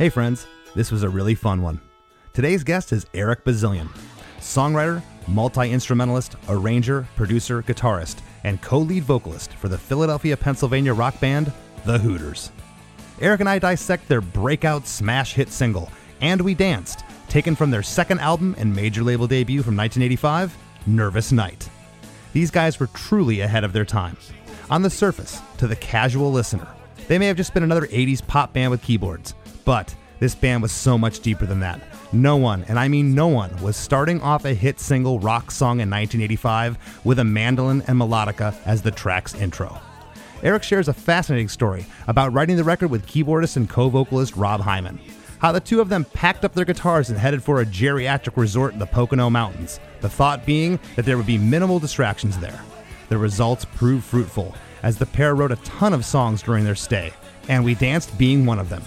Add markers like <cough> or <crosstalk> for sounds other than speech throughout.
Hey friends, this was a really fun one. Today's guest is Eric Bazilian, songwriter, multi instrumentalist, arranger, producer, guitarist, and co lead vocalist for the Philadelphia, Pennsylvania rock band, The Hooters. Eric and I dissect their breakout smash hit single, And We Danced, taken from their second album and major label debut from 1985, Nervous Night. These guys were truly ahead of their time. On the surface, to the casual listener, they may have just been another 80s pop band with keyboards, but this band was so much deeper than that. No one, and I mean no one, was starting off a hit single rock song in 1985 with a mandolin and melodica as the track's intro. Eric shares a fascinating story about writing the record with keyboardist and co vocalist Rob Hyman. How the two of them packed up their guitars and headed for a geriatric resort in the Pocono Mountains, the thought being that there would be minimal distractions there. The results proved fruitful, as the pair wrote a ton of songs during their stay, and We Danced being one of them.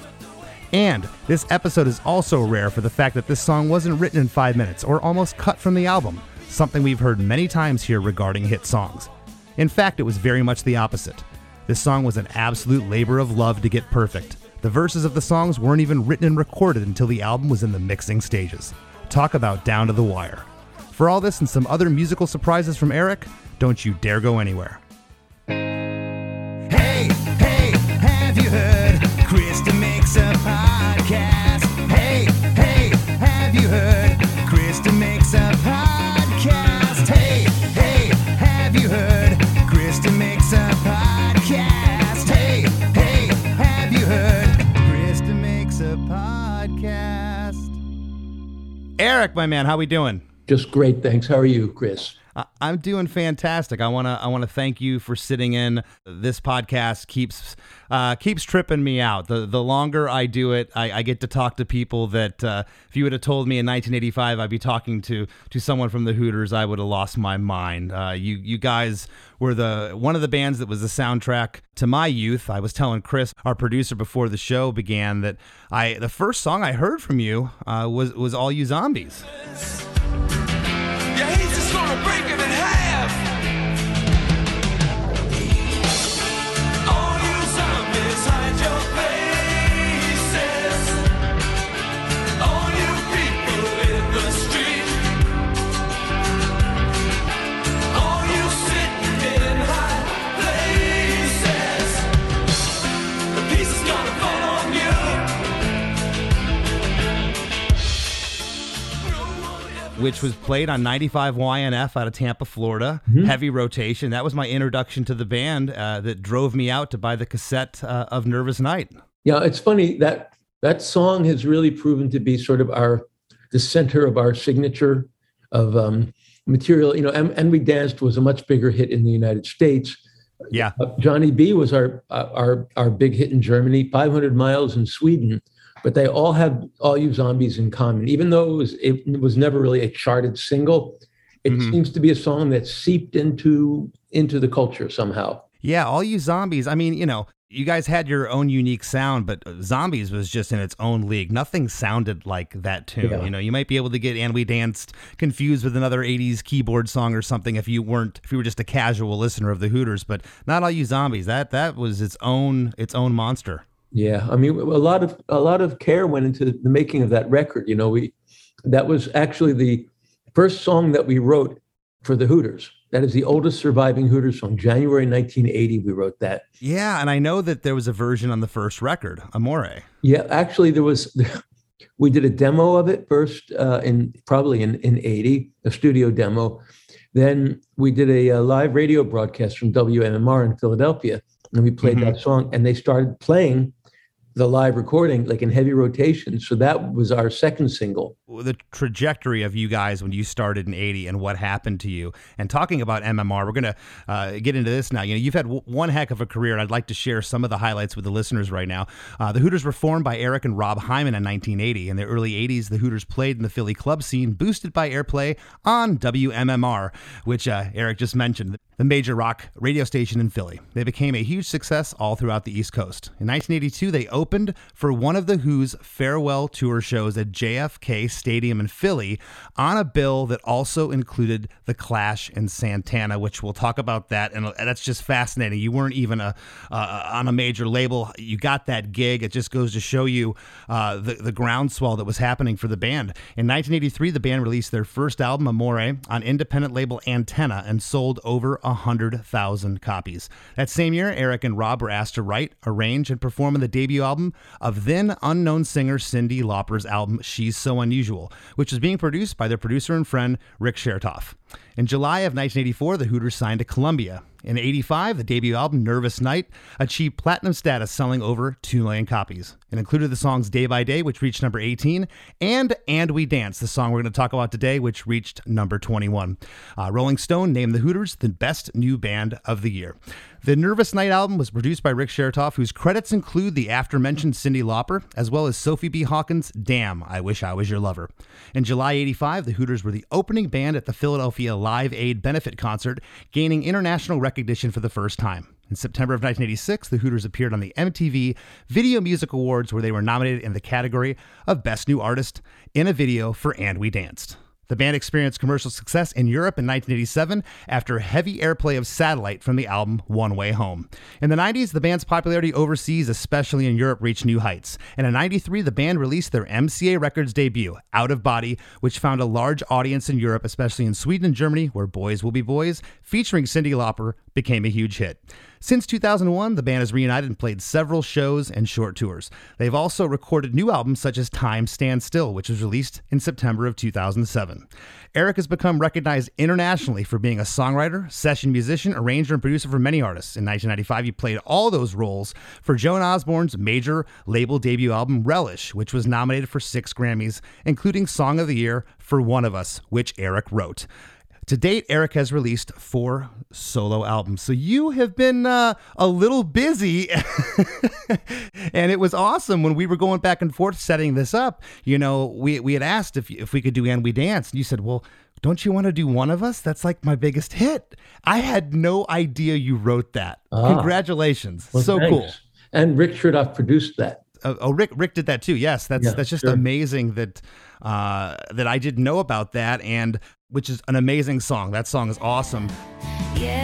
And this episode is also rare for the fact that this song wasn't written in five minutes or almost cut from the album, something we've heard many times here regarding hit songs. In fact, it was very much the opposite. This song was an absolute labor of love to get perfect. The verses of the songs weren't even written and recorded until the album was in the mixing stages. Talk about down to the wire. For all this and some other musical surprises from Eric, don't you dare go anywhere. Hey, hey, have you heard? Eric, my man, how we doing? Just great, thanks. How are you, Chris? I- I'm doing fantastic. I wanna I wanna thank you for sitting in. This podcast keeps uh, keeps tripping me out. The the longer I do it, I, I get to talk to people that uh, if you would have told me in 1985 I'd be talking to to someone from the Hooters, I would have lost my mind. Uh, you you guys were the one of the bands that was the soundtrack to my youth. I was telling Chris, our producer, before the show began, that I the first song I heard from you uh, was was All You Zombies. Yeah, which was played on 95 YNF out of Tampa, Florida. Mm-hmm. Heavy rotation. That was my introduction to the band uh, that drove me out to buy the cassette uh, of Nervous Night. Yeah, it's funny that that song has really proven to be sort of our the center of our signature of um, material. You know, and, and we danced was a much bigger hit in the United States. Yeah. Uh, Johnny B was our uh, our our big hit in Germany. 500 miles in Sweden. But they all have all you zombies in common. Even though it was it was never really a charted single, it Mhm. seems to be a song that seeped into into the culture somehow. Yeah, all you zombies. I mean, you know, you guys had your own unique sound, but Zombies was just in its own league. Nothing sounded like that tune. Yeah. You know, you might be able to get "And We Danced" confused with another '80s keyboard song or something if you weren't if you were just a casual listener of the Hooters. But not all you zombies. That that was its own its own monster. Yeah, I mean, a lot of a lot of care went into the making of that record. You know, we that was actually the first song that we wrote for the Hooters. That is the oldest surviving Hooters song. January 1980, we wrote that. Yeah, and I know that there was a version on the first record, Amore. Yeah, actually, there was. <laughs> We did a demo of it first uh, in probably in, in 80, a studio demo. Then we did a, a live radio broadcast from WMMR in Philadelphia, and we played that song. And they started playing the live recording like in heavy rotation. So that was our second single. the trajectory of you guys when you started in 80 and what happened to you. And talking about mmr we're going to uh, get into this now. You know you've had w- one heck of a career and i'd like to share some of the highlights with the listeners right now. Uh, the hooters were formed by eric and rob hyman in 1980 in the early 80s the hooters played in the philly club scene boosted by airplay on wmmr which uh, eric just mentioned the major rock radio station in Philly. They became a huge success all throughout the East Coast. In 1982, they opened for one of the Who's farewell tour shows at JFK Stadium in Philly on a bill that also included The Clash and Santana, which we'll talk about that. And that's just fascinating. You weren't even a, uh, on a major label. You got that gig. It just goes to show you uh, the, the groundswell that was happening for the band. In 1983, the band released their first album, Amore, on independent label Antenna and sold over 100,000 copies. That same year, Eric and Rob were asked to write, arrange, and perform on the debut album of then unknown singer Cyndi Lauper's album She's So Unusual, which was being produced by their producer and friend Rick Chertoff. In July of 1984, the Hooters signed to Columbia. In 85, the debut album Nervous Night achieved platinum status, selling over 2 million copies. It included the songs Day by Day, which reached number 18, and And We Dance, the song we're going to talk about today, which reached number 21. Uh, Rolling Stone named the Hooters the best new band of the year. The Nervous Night album was produced by Rick Chertoff, whose credits include the aforementioned Cyndi Lauper, as well as Sophie B. Hawkins' Damn, I Wish I Was Your Lover. In July 85, the Hooters were the opening band at the Philadelphia Live Aid benefit concert, gaining international recognition for the first time. In September of 1986, the Hooters appeared on the MTV Video Music Awards, where they were nominated in the category of Best New Artist in a Video for And We Danced. The band experienced commercial success in Europe in 1987 after heavy airplay of Satellite from the album One Way Home. In the 90s, the band's popularity overseas, especially in Europe, reached new heights. And in 93, the band released their MCA Records debut, Out of Body, which found a large audience in Europe, especially in Sweden and Germany, where Boys Will Be Boys, featuring Cyndi Lauper, became a huge hit. Since 2001, the band has reunited and played several shows and short tours. They've also recorded new albums such as Time Stand Still, which was released in September of 2007. Eric has become recognized internationally for being a songwriter, session musician, arranger, and producer for many artists. In 1995, he played all those roles for Joan Osborne's major label debut album, Relish, which was nominated for six Grammys, including Song of the Year for One of Us, which Eric wrote. To date, Eric has released four solo albums. So you have been uh, a little busy. <laughs> and it was awesome when we were going back and forth setting this up. You know, we, we had asked if, if we could do And We Dance. And you said, well, don't you want to do one of us? That's like my biggest hit. I had no idea you wrote that. Ah. Congratulations. Well, so thanks. cool. And Rick Chertoff produced that. Uh, oh, Rick, Rick did that too. Yes, that's Yeah, that's just sure. amazing that uh, that I didn't know about that, and which is an amazing song. That song is awesome. Yeah,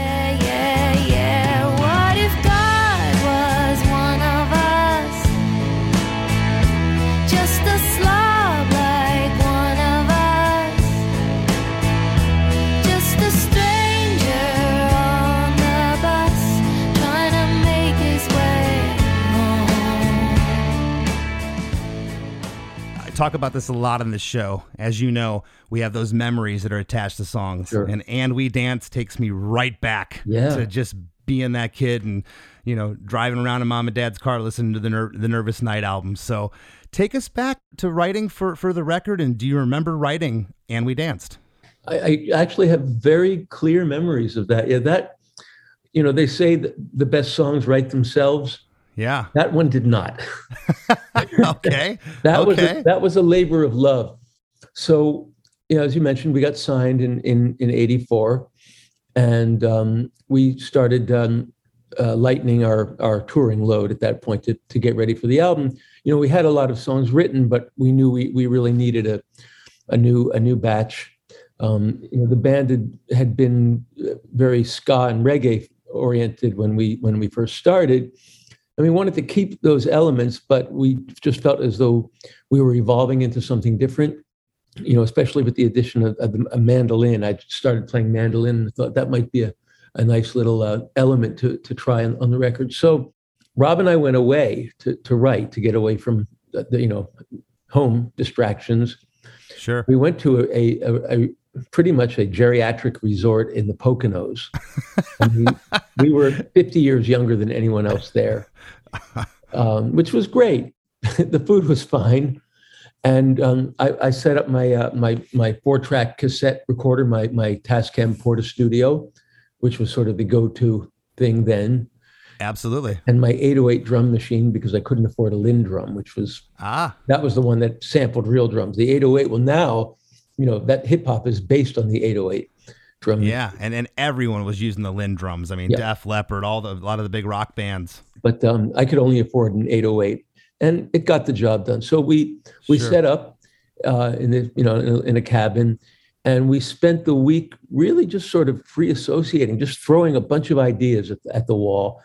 talk about this a lot in this show. As you know, we have those memories that are attached to songs, Sure. and "And We Dance" takes me right back Yeah. to just being that kid and you know driving around in mom and dad's car listening to the Ner- the Nervous Night album. So take us back to writing for for the record, and do you remember writing "And We Danced"? I, I actually have very clear memories of that. Yeah, that, you know, they say that the best songs write themselves. Yeah. That one did not. <laughs> okay. <laughs> That was okay. a, that was a labor of love. So, you know, as you mentioned, we got signed in in in '84, and um, we started um, uh, lightening our our touring load at that point to to get ready for the album. You know, we had a lot of songs written, but we knew we we really needed a a new a new batch. Um, you know, the band had, had been very ska and reggae oriented when we when we first started, and we wanted to keep those elements, but we just felt as though we were evolving into something different. you know, especially with the addition of, of a mandolin. I started playing mandolin and thought that might be a, a nice little uh, element to, to try on, on the record. So Rob and I went away to, to write, to get away from, the, the, you know, home distractions. Sure. We went to a, a, a pretty much a geriatric resort in the Poconos. and we, we were 50 years younger than anyone else there, um, which was great. <laughs> the food was fine. And um, I, I set up my uh, my my four track cassette recorder, my my Tascam Portastudio, which was sort of the go to thing then, Absolutely. and my 808 drum machine because I couldn't afford a LinnDrum, which was Ah, that was the one that sampled real drums. The 808. Well, now, you know that hip hop is based on the 808 drum. yeah. And and everyone was using the LinnDrums. I mean, Yeah. Def Leppard, all the a lot of the big rock bands. but um, I could only afford an 808, and it got the job done. So we we Sure. set up uh, in the you know in a, in a cabin, and we spent the week really just sort of free associating, just throwing a bunch of ideas at, at the wall,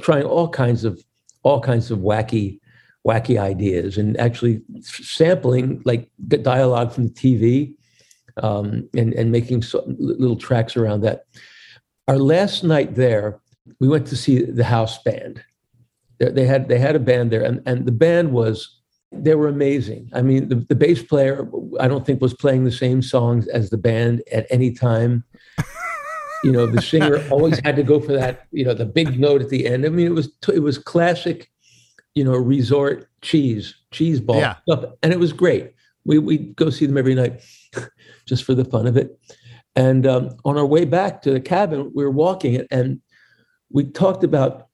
trying all kinds of all kinds of wacky wacky ideas, and actually sampling like the dialogue from the TV, um, and and making so, little tracks around that. Our last night there, we went to see the house band. They, had they had a band there, and, and the band was they were amazing. I mean, the, the bass player I don't think was playing the same songs as the band at any time. <laughs> You know, the singer always had to go for that, you know, the big note at the end. I mean, it was it was classic, you know, resort cheese, cheese ball Yeah. stuff, and it was great. We we go see them every night, <laughs> just for the fun of it. And um, on our way back to the cabin, we were walking it, and we talked about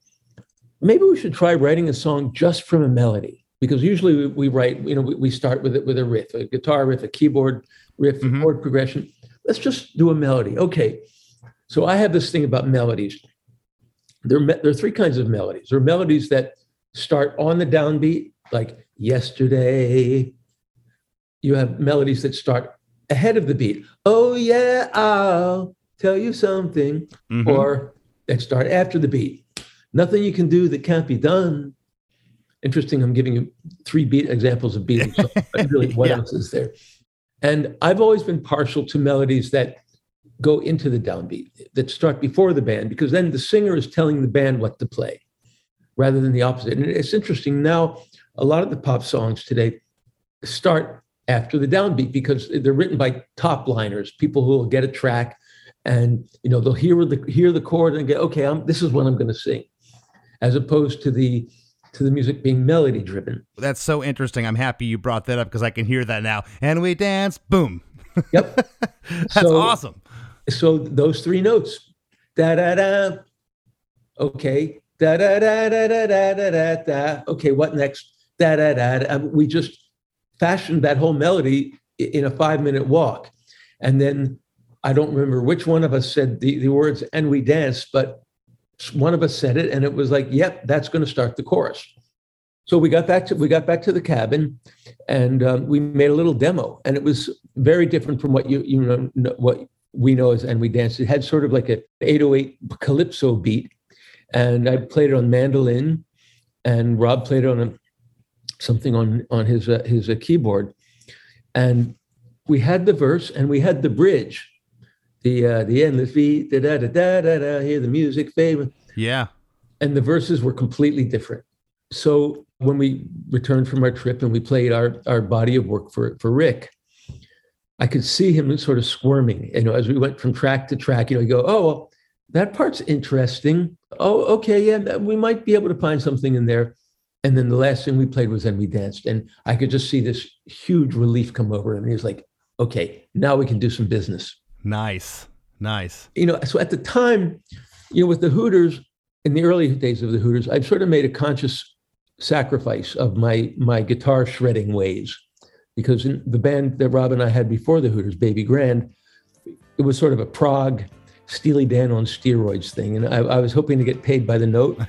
maybe we should try writing a song just from a melody because usually we, we write, you know, we, we start with it with a riff, a guitar riff, a keyboard riff, a Mhm. chord progression. Let's just do a melody. Okay. So I have this thing about melodies. There, are there are three kinds of melodies. There are melodies that start on the downbeat, like yesterday. You have melodies that start ahead of the beat. Oh yeah, I'll tell you something Mhm. or that start after the beat. Nothing you can do that can't be done. Interesting, I'm giving you three beat examples of Beatles. <laughs> So really, what Yeah. else is there? And I've always been partial to melodies that go into the downbeat, that start before the band, because then the singer is telling the band what to play rather than the opposite. And it's interesting now, a lot of the pop songs today start after the downbeat because they're written by top liners, people who will get a track and you know they'll hear the hear the chord and get okay, I'm, this is what I'm going to sing, as opposed to the to the music being melody driven. That's so interesting. I'm happy you brought that up because I can hear that now. And we dance, boom. Yep. That's So- awesome. so those three notes, da da da, okay, da da da da da da da da da. Okay, what next? Da da da. da. We just fashioned that whole melody in a five minute walk, and then I don't remember which one of us said the, the words "and we danced," but one of us said it, and it was like, "Yep, that's going to start the chorus." So we got back to we got back to the cabin, and um, we made a little demo, and it was very different from what you you know what we know as and we danced. It had sort of like a 808 calypso beat, and I played it on mandolin, and Rob played it on a, something on on his uh, his uh, keyboard, and we had the verse and we had the bridge, the uh, the endless beat, da da da da da da. Hear the music fade Yeah. and the verses were completely different. So when we returned from our trip and we played our our body of work for for Rick, I could see him sort of squirming. You know, as we went from track to track, you know, you go, oh, well, that part's interesting. Oh, okay, yeah, we might be able to find something in there. And then the last thing we played was Then We Danced," and I could just see this huge relief come over him. And he was like, "Okay, now we can do some business." Nice. Nice. you know, so at the time, you know, with the Hooters, in the early days of the Hooters, I've sort of made a conscious sacrifice of my my guitar shredding ways, because in the band that Rob and I had before the Hooters, Baby Grand, it was sort of a prog Steely Dan on steroids thing, and I, I was hoping to get paid by the note. <laughs>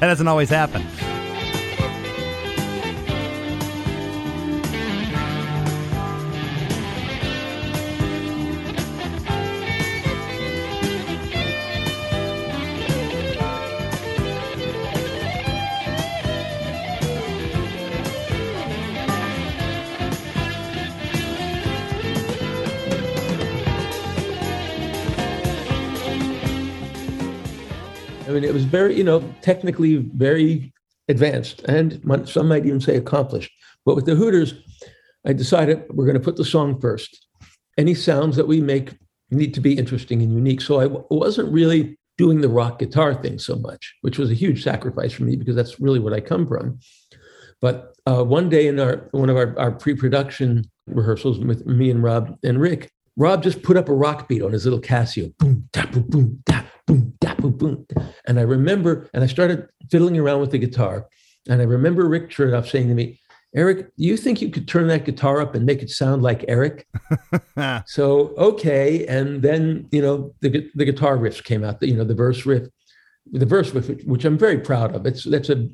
That doesn't always happen. You know, technically very advanced, and some might even say accomplished. But with the Hooters, I decided we're going to put the song first. Any sounds that we make need to be interesting and unique. So I w- wasn't really doing the rock guitar thing so much, which was a huge sacrifice for me because that's really what I come from. But uh, one day in our one of our, our pre-production rehearsals with me and Rob and Rick, Rob just put up a rock beat on his little Casio, boom, da, boom, boom, da, boom, da, boom, boom. And I remember, and I started fiddling around with the guitar, and I remember Rick Chertoff saying to me, "Eric, do you think you could turn that guitar up and make it sound like Eric?" <laughs> so okay, and then you know the the guitar riffs came out, the, you know the verse riff, the verse riff, which I'm very proud of. It's that's a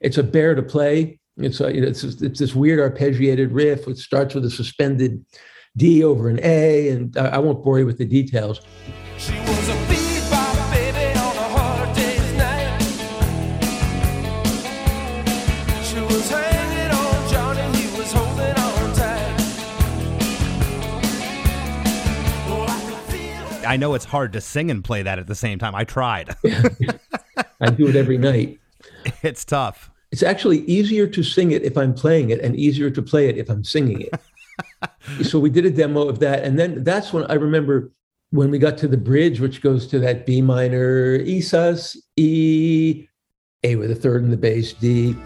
it's a bear to play. It's a, you know, it's just- it's this weird arpeggiated riff. It starts with a suspended D over an A, and I, I won't bore you with the details. I know it's hard to sing and play that at the same time. I tried. <laughs> I do it every night. <laughs> it's tough. It's actually easier to sing it if I'm playing it, and easier to play it if I'm singing it. <laughs> so we did a demo of that, and then that's when I remember when we got to the bridge, which goes to that B minor, E sus, E, A with a third in the bass, D.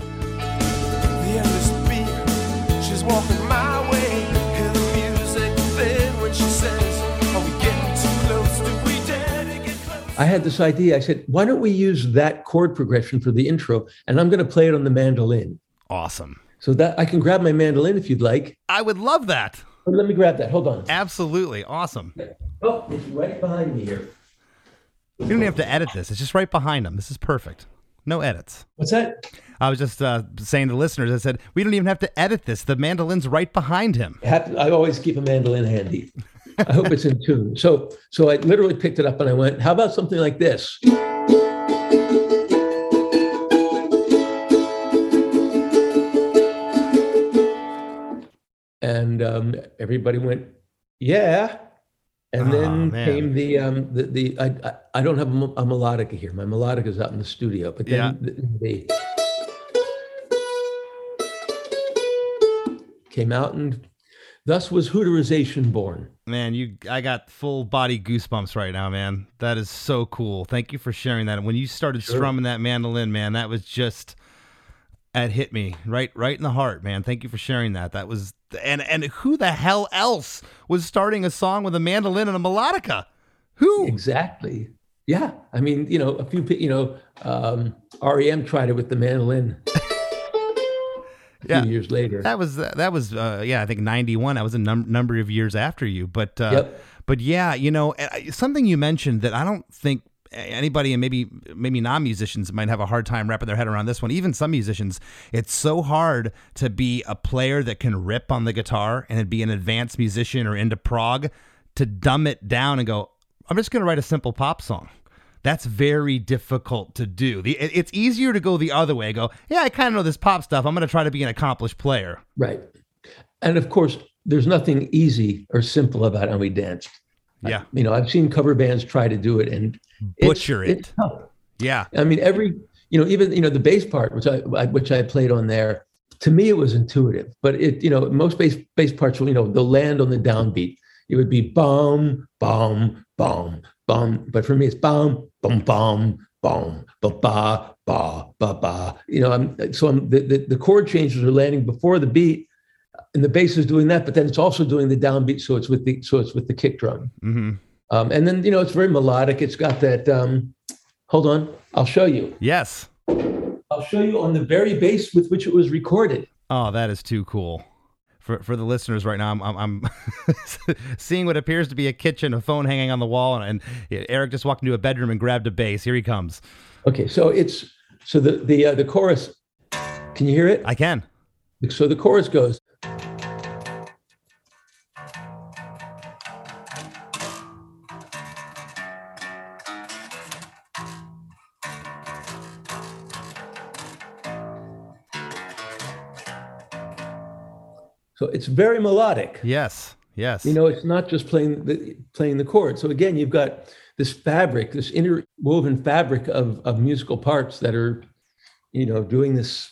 I had this idea. I said, why don't we use that chord progression for the intro, and I'm going to play it on the mandolin. Awesome. So that I can grab my mandolin if you'd like. I would love that. Let me grab that. Hold on. Absolutely. Awesome. Oh, it's right behind me here. You don't even have to edit this. It's just right behind him. This is perfect. No edits. What's that? I was just uh, saying to listeners, I said, we don't even have to edit this. The mandolin's right behind him. I always keep a mandolin handy. I hope it's in tune. So, so I literally picked it up and I went, "How about something like this?" And um, everybody went, "Yeah." And Aw, then man. came the um, the the I, I I don't have a, a melodica here. My melodica is out in the studio, but then Yeah. the, the came out and thus was hooterization born. Man, you I got full body goosebumps right now, man. That is so cool. Thank you for sharing that. When you started strumming that mandolin, man, that was just that hit me right right in the heart, man. Thank you for sharing that. That was and and who the hell else was starting a song with a mandolin and a melodica? Who? Exactly. Yeah. I mean, you know, a few, you know, um, REM tried it with the mandolin <laughs> <laughs> Yeah. years later. That was that was uh, yeah, I think 91. That was a num- number of years after you, but uh, Yep. but yeah, you know, something you mentioned that I don't think anybody and maybe maybe non-musicians might have a hard time wrapping their head around this one. Even some musicians, it's so hard to be a player that can rip on the guitar and be an advanced musician or into prog to dumb it down and go, I'm just going to write a simple pop song. That's very difficult to do. The, it's easier to go the other way. Go, yeah, I kind of know this pop stuff. I'm going to try to be an accomplished player. Right. And of course, there's nothing easy or simple about how we dance. Yeah, You know, I've seen cover bands try to do it and it's- Butcher it. it's yeah, I mean, every you know, even you know, the bass part, which I, I which I played on there, to me it was intuitive. But it, you know, most bass bass parts, will, you know, they'll land on the downbeat. It would be bum, bum, bum, bum. But for me, it's bum, bum, bum, bum, ba ba ba ba ba. You know, I'm so I'm the, the the chord changes are landing before the beat, and the bass is doing that. But then it's also doing the downbeat, so it's with the so it's with the kick drum. hmm Um, and then you know, it's very melodic. It's got that. Um, hold on, I'll show you. yes. I'll show you on the very bass with which it was recorded. Oh, that is too cool. For, for the listeners right now, I'm, I'm, I'm <laughs> seeing what appears to be a kitchen, a phone hanging on the wall, and, and Eric just walked into a bedroom and grabbed a bass. Here he comes. Okay, so it's so the the uh, the chorus. Can you hear it? I can. So the chorus goes. It's very melodic. Yes. Yes. You know, it's not just playing the playing the chord. So again, you've got this fabric, this interwoven fabric of of musical parts that are, you know, doing this,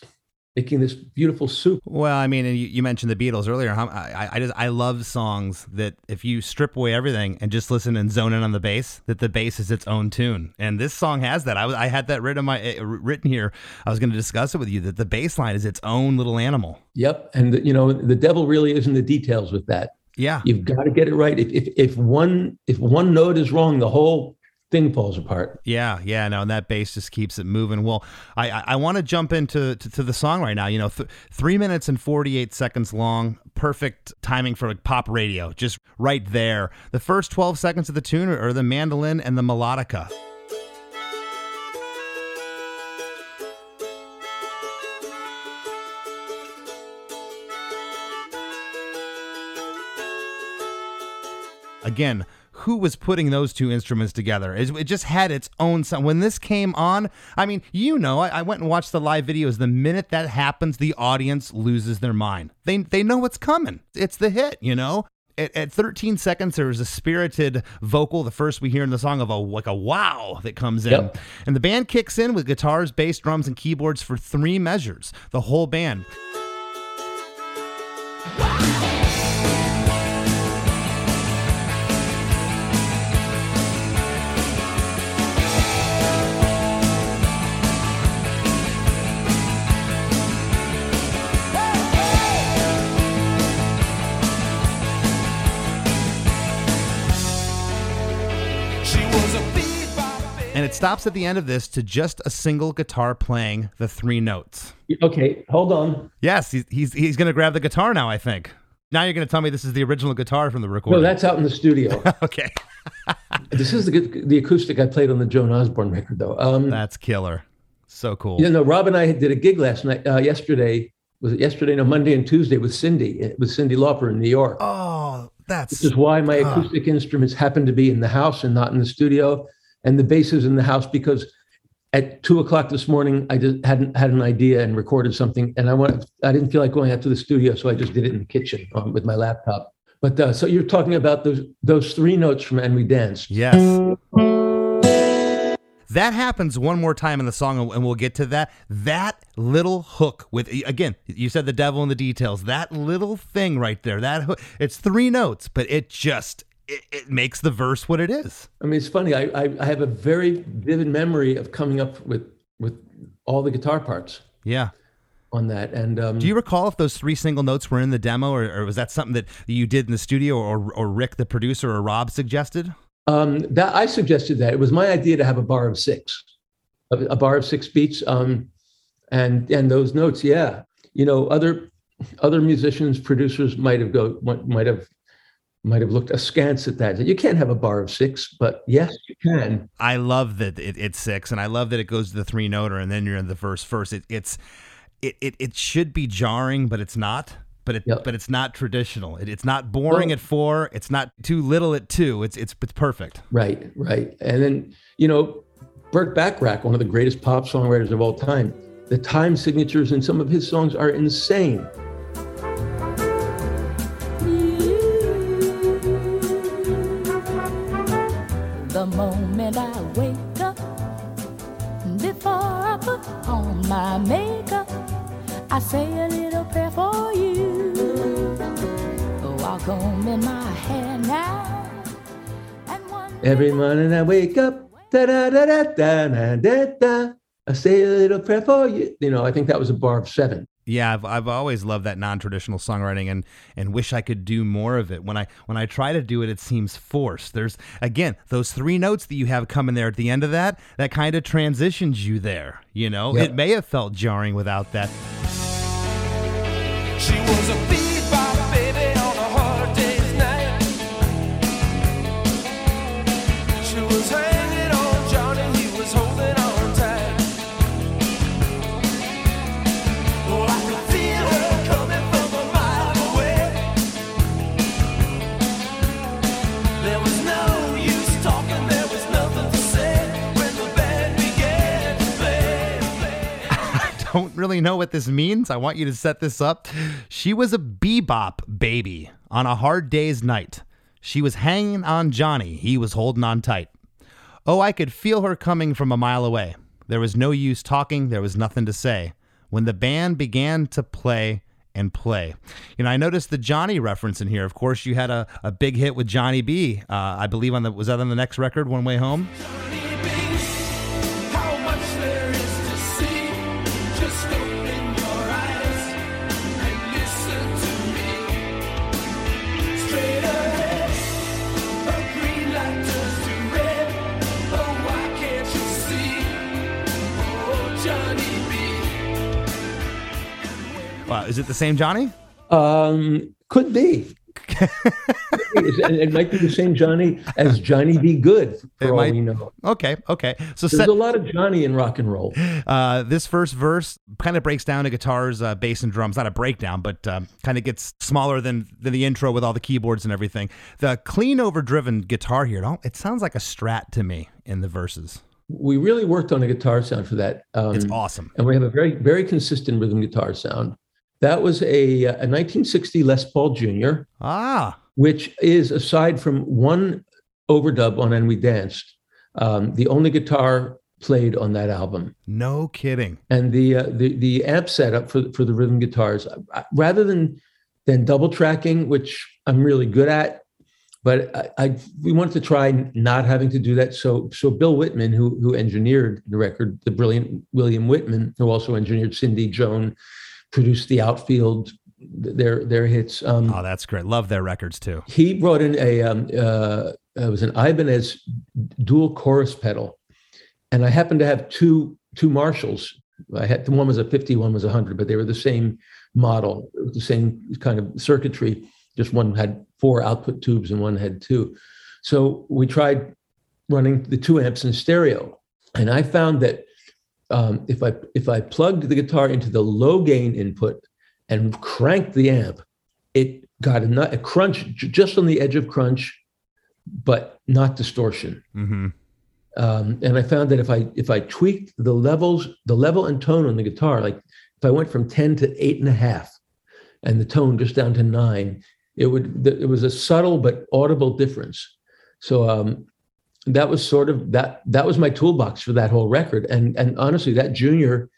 making this beautiful soup. Well, I mean, you, you mentioned the Beatles earlier. I, I- just I love songs that if you strip away everything and just listen and zone in on the bass, that the bass is its own tune. And this song has that. I was I had that written my uh, written here. I was going to discuss it with you that the bass line is its own little animal. Yep, and you know, the devil really is in the details with that. Yeah. You've got to get it right. If if if one if one note is wrong, the whole thing falls apart. Yeah, yeah, no, and that bass just keeps it moving. Well, I I, I want to jump into to, to the song right now. You know, th- three minutes and forty eight seconds long, perfect timing for like pop radio, just right there. The first twelve seconds of the tune are the mandolin and the melodica. Again, who was putting those two instruments together? It, it just had its own sound. When this came on, I mean, you know, I, I went and watched the live videos. The minute that happens, the audience loses their mind. They they know what's coming. It's the hit, you know. At, at 13 seconds, there was a spirited vocal, the first we hear in the song of a like a wow that comes in, Yep. and the band kicks in with guitars, bass, drums, and keyboards for three measures. The whole band. She it stops at the end of this to just a single guitar playing the three notes. Okay, hold on. Yes, he's he's, he's going to grab the guitar now. I think. Now you're going to tell me this is the original guitar from the recording. No, that's out in the studio. <laughs> okay. <laughs> this is the the acoustic I played on the Joan Osborne record, though. Um, That's killer. So cool. you know, Rob and I did a gig last night, uh, yesterday. Was it yesterday? No, Monday and Tuesday with Cyndi, with Cyndi Lauper in New York. Oh, that's This is why my acoustic instruments happen to be in the house and not in the studio, and the bass is in the house because at two o'clock this morning I just hadn't had an idea and recorded something, and I want I didn't feel like going out to the studio, so I just did it in the kitchen um, with my laptop. But uh, so you're talking about those those three notes from "And We Danced." yes. That happens one more time in the song, and we'll get to that. That little hook with again, you said the devil in the details. That little thing right there. That it's three notes, but it just it, it makes the verse what it is. I mean, it's funny. I, I I have a very vivid memory of coming up with with all the guitar parts Yeah. on that, and um, Do you recall if those three single notes were in the demo, or, or was that something that you did in the studio, or, or Rick, the producer, or Rob suggested? Um, that I suggested that it was my idea to have a bar of six, a, a bar of six beats, um, and and those notes. Yeah, you know, other other musicians, producers might have go might have might have looked askance at that. You can't have a bar of six, but yes, you can. I love that it, it's six, and I love that it goes to the three noter, and then you're in the verse first. It, it's it, it it should be jarring, but it's not. But it Yep. but it's not traditional. It, it's not boring at four. It's not too little at two. It's it's it's perfect. Right, right. And then you know, Burt Bacharach, one of the greatest pop songwriters of all time. The time signatures in some of his songs are insane. the moment I wake up. Before I put on my makeup, I say a little prayer for you. Walk home in my hair now. Every morning I wake up, da da da da da da da. I say a little prayer for you. You know, I think that was a bar of seven. Yeah, I've, I've always loved that non-traditional songwriting and and wish I could do more of it. When I when I try to do it, it seems forced. There's again those three notes that you have coming there at the end of that. That kind of transitions you there. You know, Yep. it may have felt jarring without that. She was a Don't really know what this means. I want you to set this up. She was a bebop baby On a hard day's night, she was hanging on Johnny. He was holding on tight. Oh, I could feel her coming from a mile away. There was no use talking, there was nothing to say. When the band began to play and play. You know, I noticed the Johnny reference in here. Of course, you had a, a big hit with Johnny B. Uh, I believe on the was that on the next record, One Way Home? How Wow, is it the same Johnny? Um, could be. <laughs> it, might be the same Johnny as Johnny B. Goode, for It all might- we know. Okay, okay. So There's set, a lot of Johnny in rock and roll. uh, this first verse kind of breaks down to guitars, uh, bass, and drums. Not a breakdown, but um, kind of gets smaller than, than the intro with all the keyboards and everything. The clean, overdriven guitar here, it sounds like a Strat to me in the verses. We really worked on a guitar sound for that. Um, It's awesome. and we have a very very consistent rhythm guitar sound. That was a, a 1960 Les Paul Jr., Ah, which is aside from one overdub on "And We Danced," um, the only guitar played on that album. no kidding. And the uh, the the amp setup for for the rhythm guitars, rather than than double tracking, which I'm really good at, but I, I we wanted to try not having to do that. So so Bill Wittman, who who engineered the record, the brilliant William Wittman, who also engineered Cyndi Joan, produced the outfield, their their hits. Um, Oh, that's great. Love their records too. he brought in a um, uh, it was an Ibanez dual chorus pedal, and I happened to have two two Marshalls. I had the one was a 50, one was a 100, but they were the same model, the same kind of circuitry. Just one had four output tubes and one had two. So we tried running the two amps in stereo, and I found that um, if I if I plugged the guitar into the low gain input and cranked the amp, it got a, nut- a crunch just on the edge of crunch, but not distortion. hmm Um, and I found that if I if I tweaked the levels, the level and tone on the guitar, like if I went from ten to eight and a half, and the tone just down to nine, it would it was a subtle but audible difference. So um, that was sort of that that was my toolbox for that whole record. And and honestly, that Junior,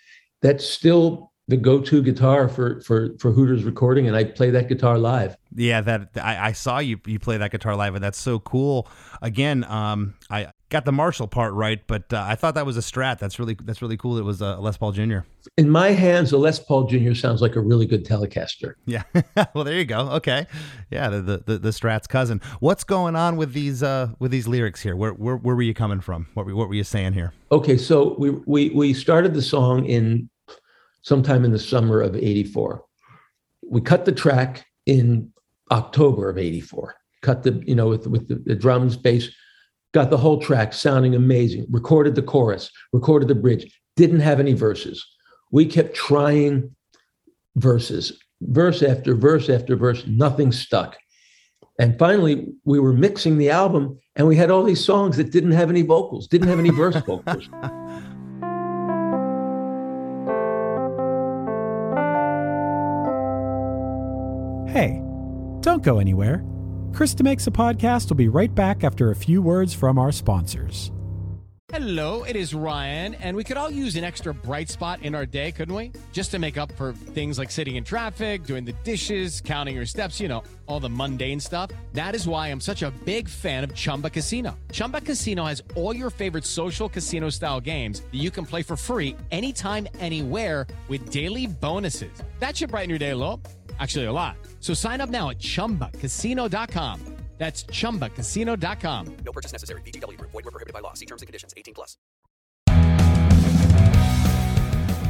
that's still the go-to guitar for for for Hooters recording, and I play that guitar live. Yeah, that I, I saw you you play that guitar live, and that's so cool. Again, um, I got the Marshall part right, but uh, I thought that was a Strat. That's really that's really cool. It was a Les Paul Jr. In my hands, a Les Paul Junior sounds like a really good Telecaster. Yeah. <laughs> well, there you go. Okay. Yeah, the, the the the Strat's cousin. What's going on with these uh with these lyrics here? Where where, where were you coming from? What were, what were you saying here? Okay, so we we we started the song in sometime in the summer of '84. We cut the track in October of '84. Cut the you know with with the, the drums, bass, got the whole track sounding amazing. Recorded the chorus, recorded the bridge. Didn't have any verses. We kept trying verses, verse after verse after verse. Nothing stuck. And finally, we were mixing the album, and we had all these songs that didn't have any vocals, didn't have any verse <laughs> vocals. Hey, don't go anywhere. Krista Makes a Podcast will be right back after a few words from our sponsors. Hello, it is Ryan, and we could all use an extra bright spot in our day, couldn't we? Just to make up for things like sitting in traffic, doing the dishes, counting your steps, you know, all the mundane stuff. That is why I'm such a big fan of Chumba Casino. Chumba Casino has all your favorite social casino style games that you can play for free anytime, anywhere with daily bonuses. That should brighten your day a little. Actually, a lot. So sign up now at chumbacasino.com. That's chumbacasino.com. No purchase necessary. VGW Group. Void were prohibited by law. See terms and conditions. 18 plus.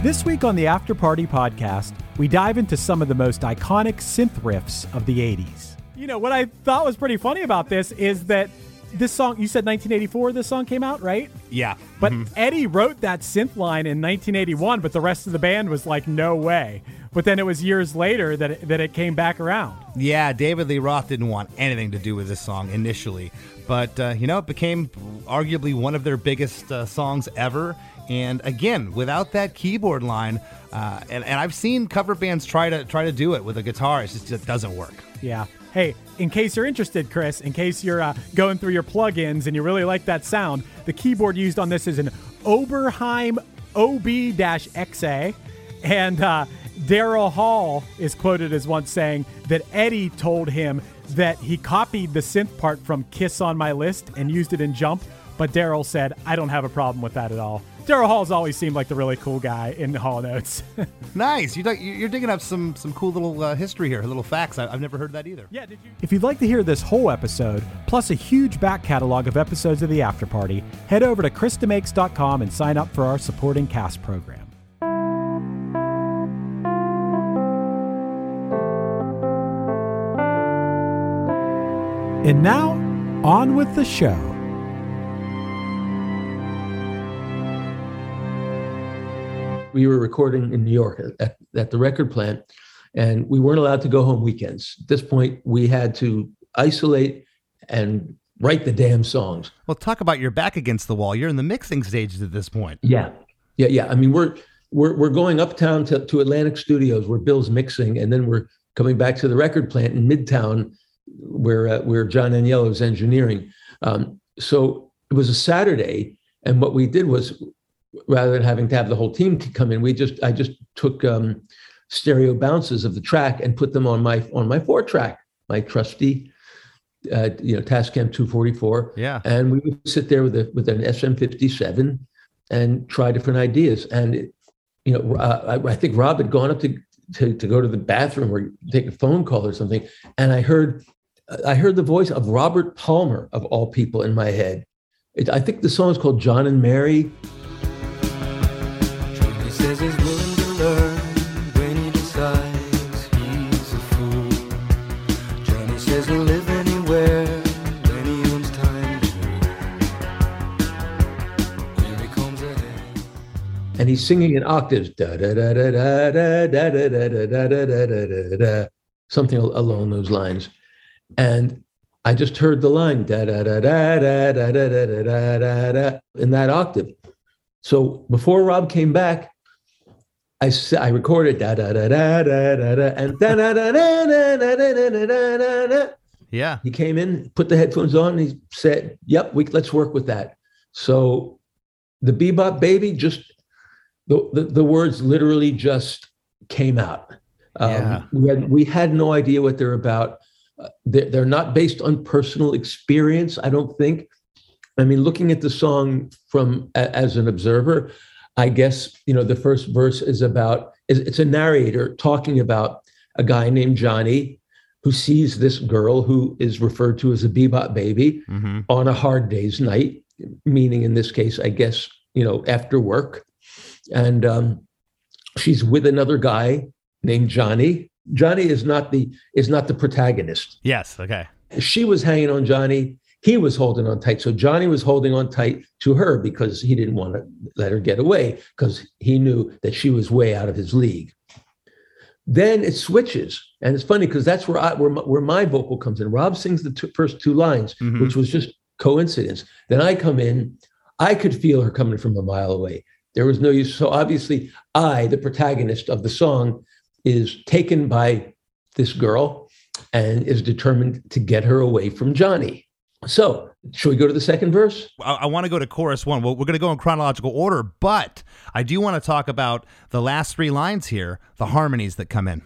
This week on the After Party podcast, we dive into some of the most iconic synth riffs of the 80s. You know, what I thought was pretty funny about this is that this song, you said 1984 this song came out, right? Yeah. But Eddie wrote that synth line in 1981, but the rest of the band was like, no way. But then it was years later that it, that it came back around. Yeah, David Lee Roth didn't want anything to do with this song initially, but uh, you know, it became arguably one of their biggest uh, songs ever. And again, without that keyboard line, uh, and, and I've seen cover bands try to try to do it with a guitar, it just it doesn't work. Yeah. Hey, in case you're interested, Chris, in case you're uh, going through your plugins and you really like that sound, the keyboard used on this is an Oberheim OB-XA. And uh, Daryl Hall is quoted as once saying that Eddie told him that he copied the synth part from Kiss on My List and used it in Jump, but Daryl said, I don't have a problem with that at all. Daryl Hall's always seemed like the really cool guy in the Hall and Oates. <laughs> Nice. You dig- you're digging up some some cool little uh, history here, little facts. I, I've never heard that either. Yeah, did you? If you'd like to hear this whole episode, plus a huge back catalog of episodes of The After Party, head over to KristaMakes.com and sign up for our supporting cast program. And now, on with the show. We were recording in New York at, at the record plant, and we weren't allowed to go home weekends. At this point, we had to isolate and write the damn songs. Well, talk about your back against the wall. You're in the mixing stages at this point. Yeah, yeah, yeah. I mean, we're we're we're going uptown to, to Atlantic Studios where Bill's mixing, and then we're coming back to the record plant in Midtown where uh, where John Agnello's engineering. Um, so it was a Saturday, and what we did was rather than having to have the whole team come in, we just I just took um, stereo bounces of the track and put them on my on my four track, my trusty, uh, you know, Tascam 244. Yeah. And we would sit there with a with an SM57 and try different ideas. And it, you know, uh, I, I think Rob had gone up to, to to go to the bathroom or take a phone call or something, and I heard I heard the voice of Robert Palmer of all people in my head. It, I think the song is called John and Mary. Says he's willing to learn when he decides he's a fool. Johnny says he'll live anywhere when he owns time. Here he comes ahead. and he's singing in octaves, da da da da da da da da da da da da da da da something al- along those lines. And I just heard the line da da da da da da da da da da da in that octave. So before Rob came back, I I recorded da da da da da da da and da da da da da da da da da da da. Yeah. He came in, put the headphones on, and he said, "Yep, we let's work with that." So the bebop baby just the the, the words literally just came out. Um, Yeah. We had we had no idea what they're about. Uh, they're, they're not based on personal experience. I don't think. I mean, looking at the song from a, as an observer, I guess you know the first verse is about it's a narrator talking about a guy named Johnny who sees this girl who is referred to as a bebop baby Mm-hmm. on a hard day's night, meaning in this case, I guess, you know, after work. And um, she's with another guy named Johnny. Johnny is not the is not the protagonist. Yes. Okay. She was hanging on Johnny. He was holding on tight. So Johnny was holding on tight to her because he didn't want to let her get away because he knew that she was way out of his league. Then it switches, and it's funny because that's where I where my, where my vocal comes in. Rob sings the two, first two lines, Mhm. which was just coincidence. Then I come in. I could feel her coming from a mile away. There was no use. So obviously, I, the protagonist of the song, is taken by this girl and is determined to get her away from Johnny. So, should we go to the second verse? I, I want to go to chorus one. Well, we're going to go in chronological order, but I do want to talk about the last three lines here, the harmonies that come in,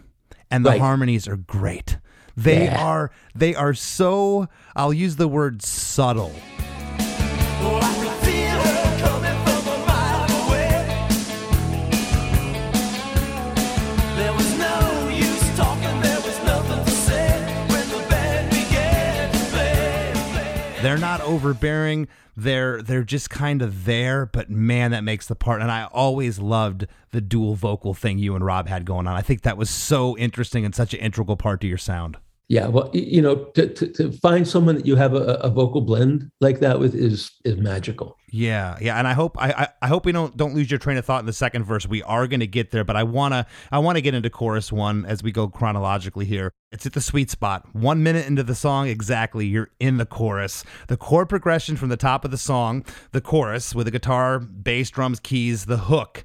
and the Right. harmonies are great. They Yeah. are they are so. I'll use the word subtle. They're not overbearing. They're they're just kind of there, but man, that makes the part. And I always loved the dual vocal thing you and Rob had going on. I think that was so interesting and such an integral part to your sound. Yeah, well, you know, to, to, to find someone that you have a, a vocal blend like that with is is magical. Yeah, yeah, and I hope I, I, I hope we don't don't lose your train of thought in the second verse. We are going to get there, but I wanna I wanna get into chorus one as we go chronologically here. It's at the sweet spot. One minute into the song, exactly, you're in the chorus. The chord progression from the top of the song, the chorus with the guitar, bass, drums, keys, the hook.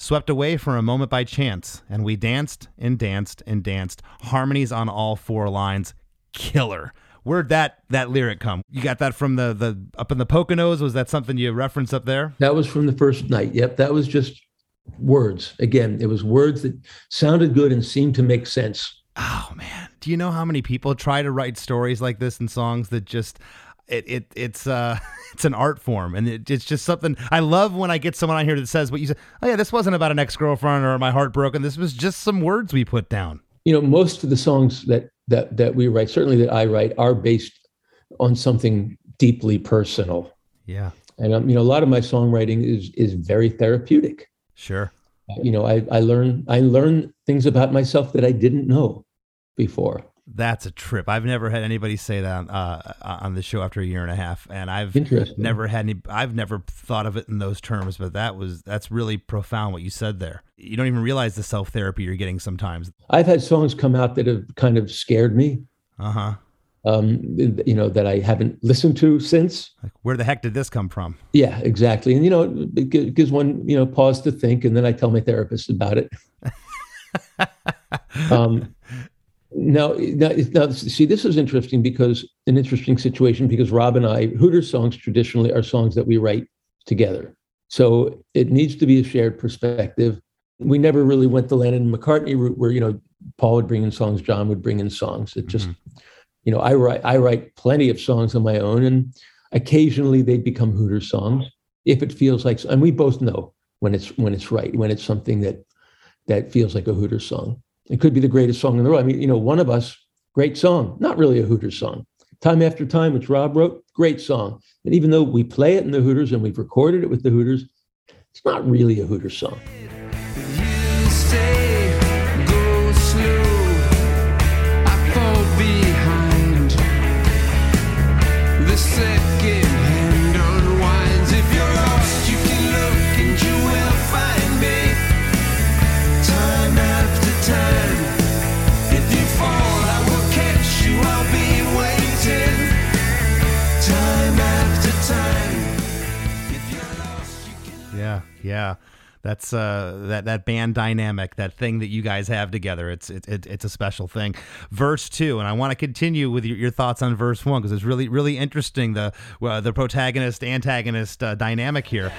Swept away for a moment by chance. And we danced and danced and danced. Harmonies on all four lines. Killer. Where'd that, that lyric come? You got that from the, the up in the Poconos? Was that something you referenced up there? That was from the first night. Yep, that was just words. Again, it was words that sounded good and seemed to make sense. Oh man, do you know how many people try to write stories like this in songs that just it, it it's uh <laughs> it's an art form and it, it's just something I love when I get someone on here that says what you said. Oh yeah, this wasn't about an ex girlfriend or my heart broken. This was just some words we put down. You know, most of the songs that that that we write, certainly that I write, are based on something deeply personal. Yeah, And um, you know, a lot of my songwriting is is very therapeutic. sure. You know, I I learn I learn things about myself that I didn't know before. That's a trip. I've never had anybody say that uh, on the show after a year and a half, and I've never had any. I've never thought of it in those terms, but that was that's really profound what you said there. You don't even realize the self therapy you're getting sometimes. I've had songs come out that have kind of scared me. Uh huh. Um, you know, that I haven't listened to since. Like, where the heck did this come from? Yeah, exactly. And you know, it gi- gives one you know pause to think, and then I tell my therapist about it. <laughs> um, now, now, now, see, this is interesting because an interesting situation because Rob and I, Hooter songs traditionally are songs that we write together. So it needs to be a shared perspective. We never really went the Lennon and McCartney route where you know Paul would bring in songs, John would bring in songs. It just, mm-hmm. you know, I write I write plenty of songs on my own, and occasionally they become Hooter songs if it feels like. And we both know when it's when it's right, when it's something that that feels like a Hooter song. It could be the greatest song in the world. I mean, you know, one of us, great song, not really a Hooters song. Time After Time, which Rob wrote, great song. And even though we play it in the Hooters and we've recorded it with the Hooters, it's not really a Hooters song. Yeah. That's uh that that band dynamic, that thing that you guys have together. It's it, it it's a special thing. Verse two, and I want to continue with your, your thoughts on verse one because it's really really interesting the uh, the protagonist antagonist uh, dynamic here.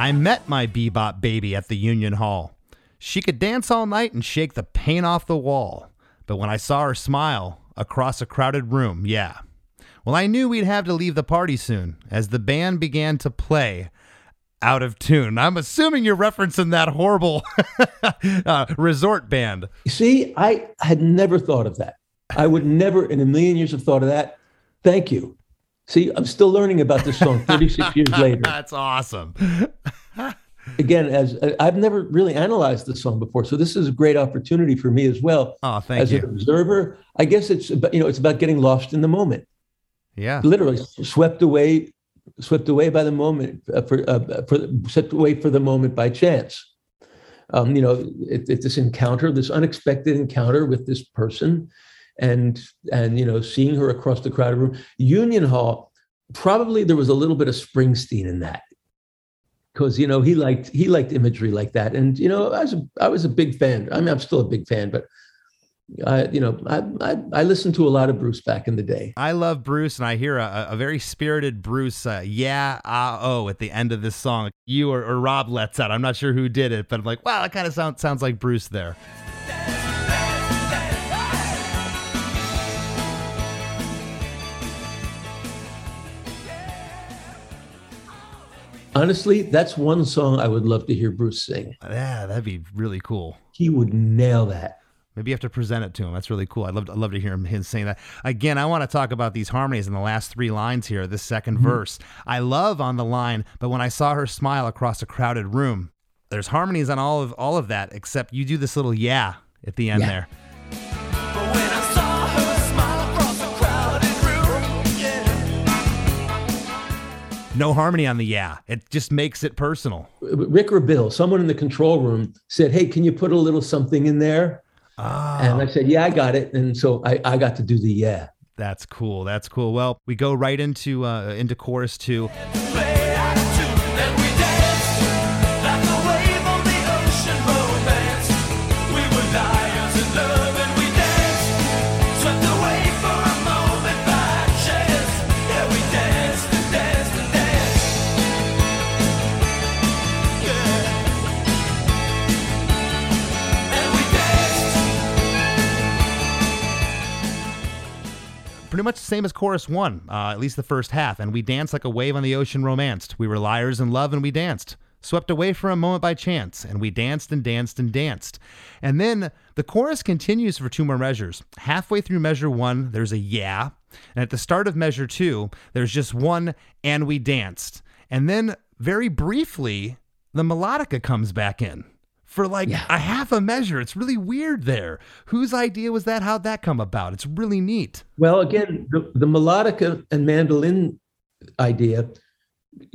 I met my bebop baby at the Union Hall. She could dance all night and shake the paint off the wall. But when I saw her smile across a crowded room, yeah. Well, I knew we'd have to leave the party soon as the band began to play out of tune. I'm assuming you're referencing that horrible <laughs> uh, resort band. See, I had never thought of that. I would never in a million years have thought of that. Thank you. See, I'm still learning about this song 36 <laughs> years later. That's awesome. Again, as I've never really analyzed the song before, so this is a great opportunity for me as well. Oh, thank as you. As an observer, I guess it's about, you know it's about getting lost in the moment. Yeah. literally swept away swept away by the moment uh, for, uh, for swept away for the moment by chance um, you know it, it's this encounter this unexpected encounter with this person and and you know seeing her across the crowded room union hall probably there was a little bit of springsteen in that because you know he liked he liked imagery like that and you know i was a, i was a big fan i mean i'm still a big fan but I, you know, I, I I listened to a lot of Bruce back in the day. I love Bruce, and I hear a, a very spirited Bruce, uh, yeah, ah, oh, at the end of this song. You or, or Rob lets out. I'm not sure who did it, but I'm like, wow, that kind of sound, sounds like Bruce there. Honestly, that's one song I would love to hear Bruce sing. Yeah, that'd be really cool. He would nail that. Maybe you have to present it to him. That's really cool. I'd love to, I'd love to hear him, him saying that. Again, I want to talk about these harmonies in the last three lines here, this 2nd mm-hmm. verse. I love on the line, but when I saw her smile across a crowded room, there's harmonies on all of all of that, except you do this little yeah at the end Yeah. there. No harmony on the yeah. It just makes it personal. Rick or Bill, someone in the control room said, "Hey, can you put a little something in there?" And I said, "Yeah, I got it." And so I, I got to do the yeah. That's cool. That's cool. Well, we go right into uh, into chorus two. Pretty much the same as chorus one, uh, at least the first half. And we danced like a wave on the ocean romanced. We were liars in love and we danced. Swept away for a moment by chance, and we danced and danced and danced. And then the chorus continues for two more measures. Halfway through measure one, there's a yeah. And at the start of measure two, there's just one, and we danced. And then very briefly, the melodica comes back in for like Yeah. a half a measure. It's really weird there. Whose idea was that? How'd that come about? It's really neat. Well, again, the, the melodica and mandolin idea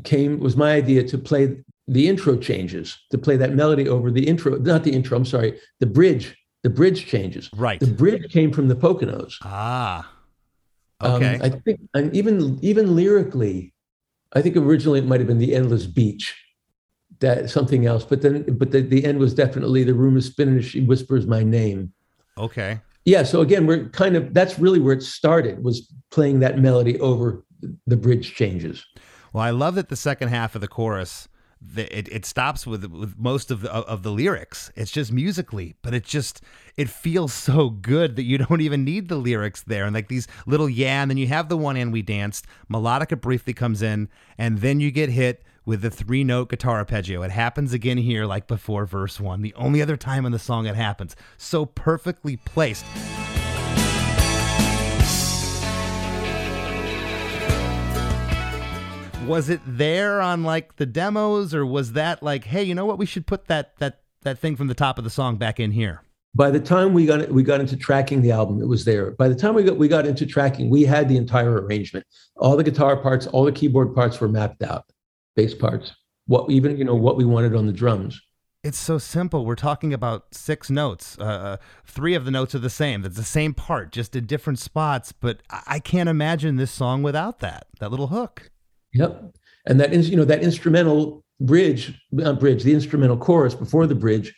came was my idea to play the intro changes, to play that melody over the intro, not the intro, I'm sorry, the bridge, the bridge changes. Right. The bridge came from the Poconos. Ah. Um, Okay. I think, and even even lyrically, I think originally it might have been the Endless Beach, that something else, but then but the, the end was definitely the room is spinning she whispers my name. okay. Yeah, so again, we're kind of that's really where it started was playing that melody over the bridge changes. Well, I love that the second half of the chorus, the, it, it stops with with most of the of the lyrics. It's just musically, but it just it feels so good that you <laughs> don't even need the lyrics there. And like these little yeah, and then you have the one and we danced. Melodica briefly comes in, and then you get hit with the three note guitar arpeggio. It happens again here, like before verse one. The only other time in the song it happens. So perfectly placed. was it there on like the demos or was that like hey you know what we should put that that that thing from the top of the song back in here By the time we got we got into tracking the album, it was there. By the time we got we got into tracking, we had the entire arrangement. All the guitar parts, all the keyboard parts were mapped out, bass parts. What even you know what we wanted on the drums. it's so simple we're talking about six notes uh, three of the notes are the same that's the same part just in different spots but I, can't imagine this song without that that little hook Yep. And that is, you know, that instrumental bridge, not bridge, the instrumental chorus before the bridge,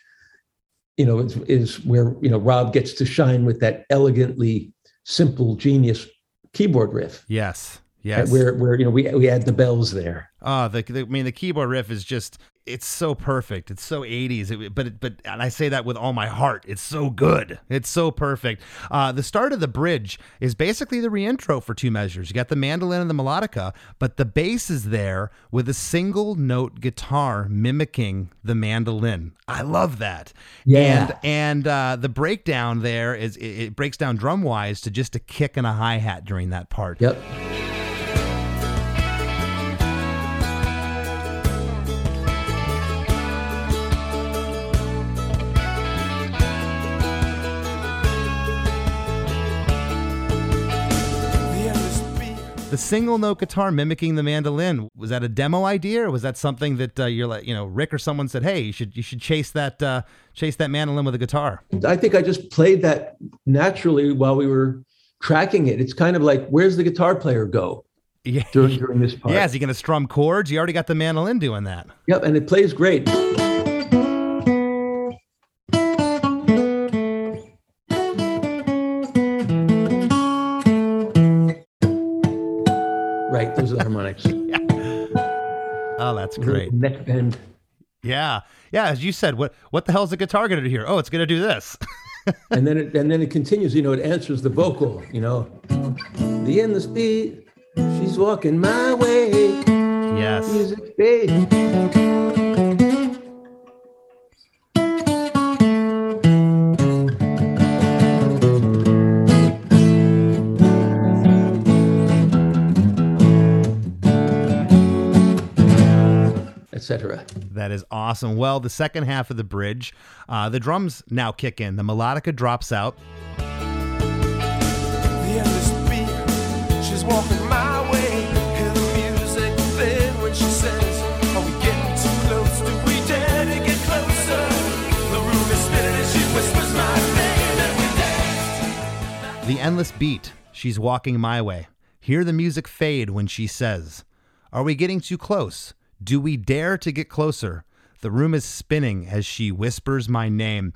you know, is, is where, you know, Rob gets to shine with that elegantly simple genius keyboard riff. yes yes Where, where, you know, we, we add the bells there. Oh, the, the I mean the keyboard riff is just it's so perfect. It's so 80s. It, but it, but and I say that with all my heart. It's so good. It's so perfect. Uh, the start of the bridge is basically the reintro for two measures. You got the mandolin and the melodica, but the bass is there with a single note guitar mimicking the mandolin. I love that. Yeah. And and uh, the breakdown there is it, it breaks down drum wise to just a kick and a hi hat during that part. Yep. The single note guitar mimicking the mandolin was that a demo idea, or was that something that uh, you're like, you know, Rick or someone said, "Hey, you should you should chase that uh, chase that mandolin with a guitar." I think I just played that naturally while we were tracking it. It's kind of like, where's the guitar player go <laughs> Yeah, during, during this part? yeah. Is he going to strum chords? You already got the mandolin doing that. Yep. And it plays great. That's great. Neck bend. Yeah, yeah. As you said, what what the hell is the guitar going to do here? Oh, it's going to do this. <laughs> and then it and then it continues. You know, it answers the vocal. You know, the endless beat. She's walking my way. yes. Music fade. Etc. That is awesome. Well, the second half of the bridge, uh, the drums now kick in. The melodica drops out. The endless beat, she's walking my way. Hear the music fade when she says, Are we getting too close? Do we dare to get closer? The room is spinning as she whispers my name.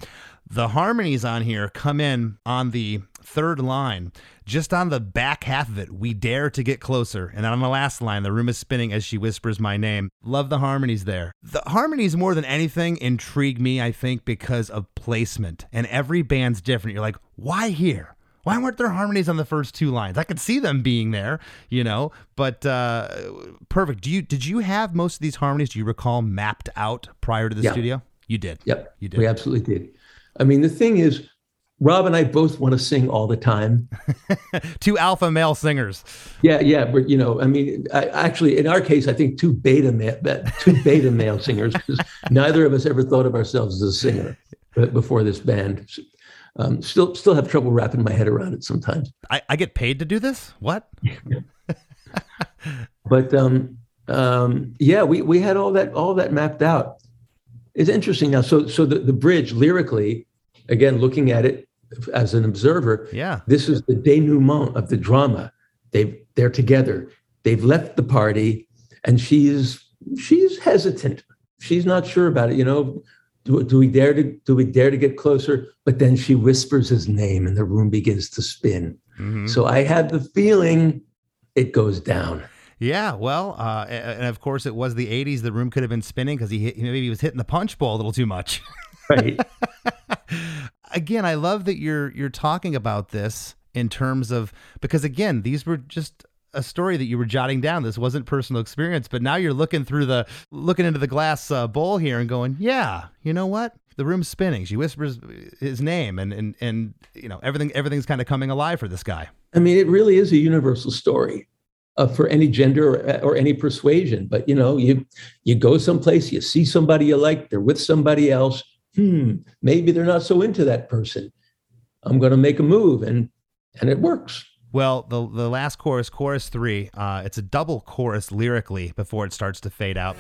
The harmonies on here come in on the third line, just on the back half of it. We dare to get closer. And then on the last line, the room is spinning as she whispers my name. Love the harmonies there. The harmonies, more than anything, intrigue me, I think, because of placement. And every band's different. You're like, why here? Why weren't there harmonies on the first two lines? I could see them being there, you know, but uh, perfect. Do you did you have most of these harmonies? Do you recall mapped out prior to the Yeah. studio? You did. Yep, You did. We absolutely did. I mean, the thing is, Rob and I both want to sing all the time. <laughs> Two alpha male singers. Yeah, yeah, but you know, I mean, I, actually, in our case, I think two beta ma- two beta male singers because neither of us ever thought of ourselves as a singer before this band. Um, still, still have trouble wrapping my head around it sometimes. I, I get paid to do this? What? <laughs> But um, um, yeah, we we had all that all that mapped out. It's interesting now. So so the, the bridge lyrically, again, looking at it as an observer, Yeah. this is the denouement of the drama. They've they're together. They've left the party, and she's she's hesitant. She's not sure about it. You know, do, do we dare to do we dare to get closer? But then she whispers his name, and the room begins to spin. Mhm. So I had the feeling it goes down. Yeah, well, uh, and of course it was the '80s. The room could have been spinning because he hit, maybe he was hitting the punch bowl a little too much. <laughs> Right. again, I love that you're you're talking about this in terms of because again, these were just a story that you were jotting down. This wasn't personal experience, but now you're looking through the looking into the glass uh, bowl here and going, yeah, you know what? The room's spinning. She whispers his name, and and and you know everything everything's kind of coming alive for this guy. I mean, it really is a universal story uh, for any gender or, or any persuasion. But you know, you you go someplace, you see somebody you like, they're with somebody else. Hmm, maybe they're not so into that person. I'm going to make a move, and and it works. Well, the the last chorus, chorus three, uh, it's a double chorus lyrically before it starts to fade out.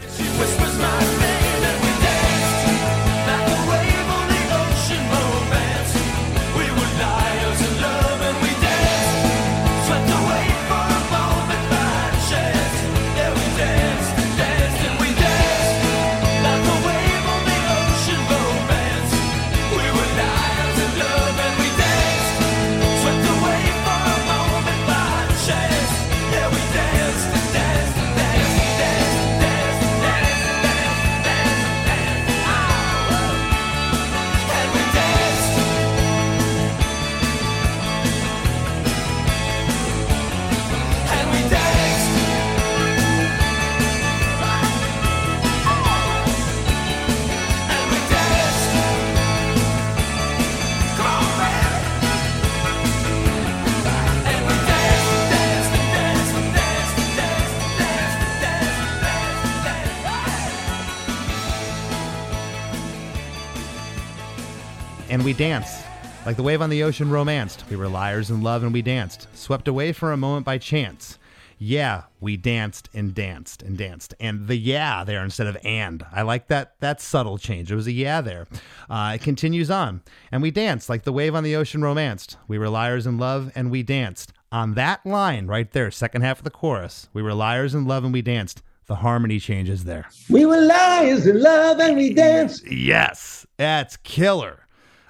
Danced. And we danced. Like the wave on the ocean romanced. We were liars in love and we danced. Swept away for a moment by chance. Yeah, we danced and danced and danced. And the yeah there instead of and. I like that that subtle change. There was a yeah there. Uh, it continues on. And we danced like the wave on the ocean romanced. We were liars in love and we danced. On that line right there, second half of the chorus, we were liars in love and we danced. The harmony changes there. We were liars in love, and we danced. Yes, that's killer.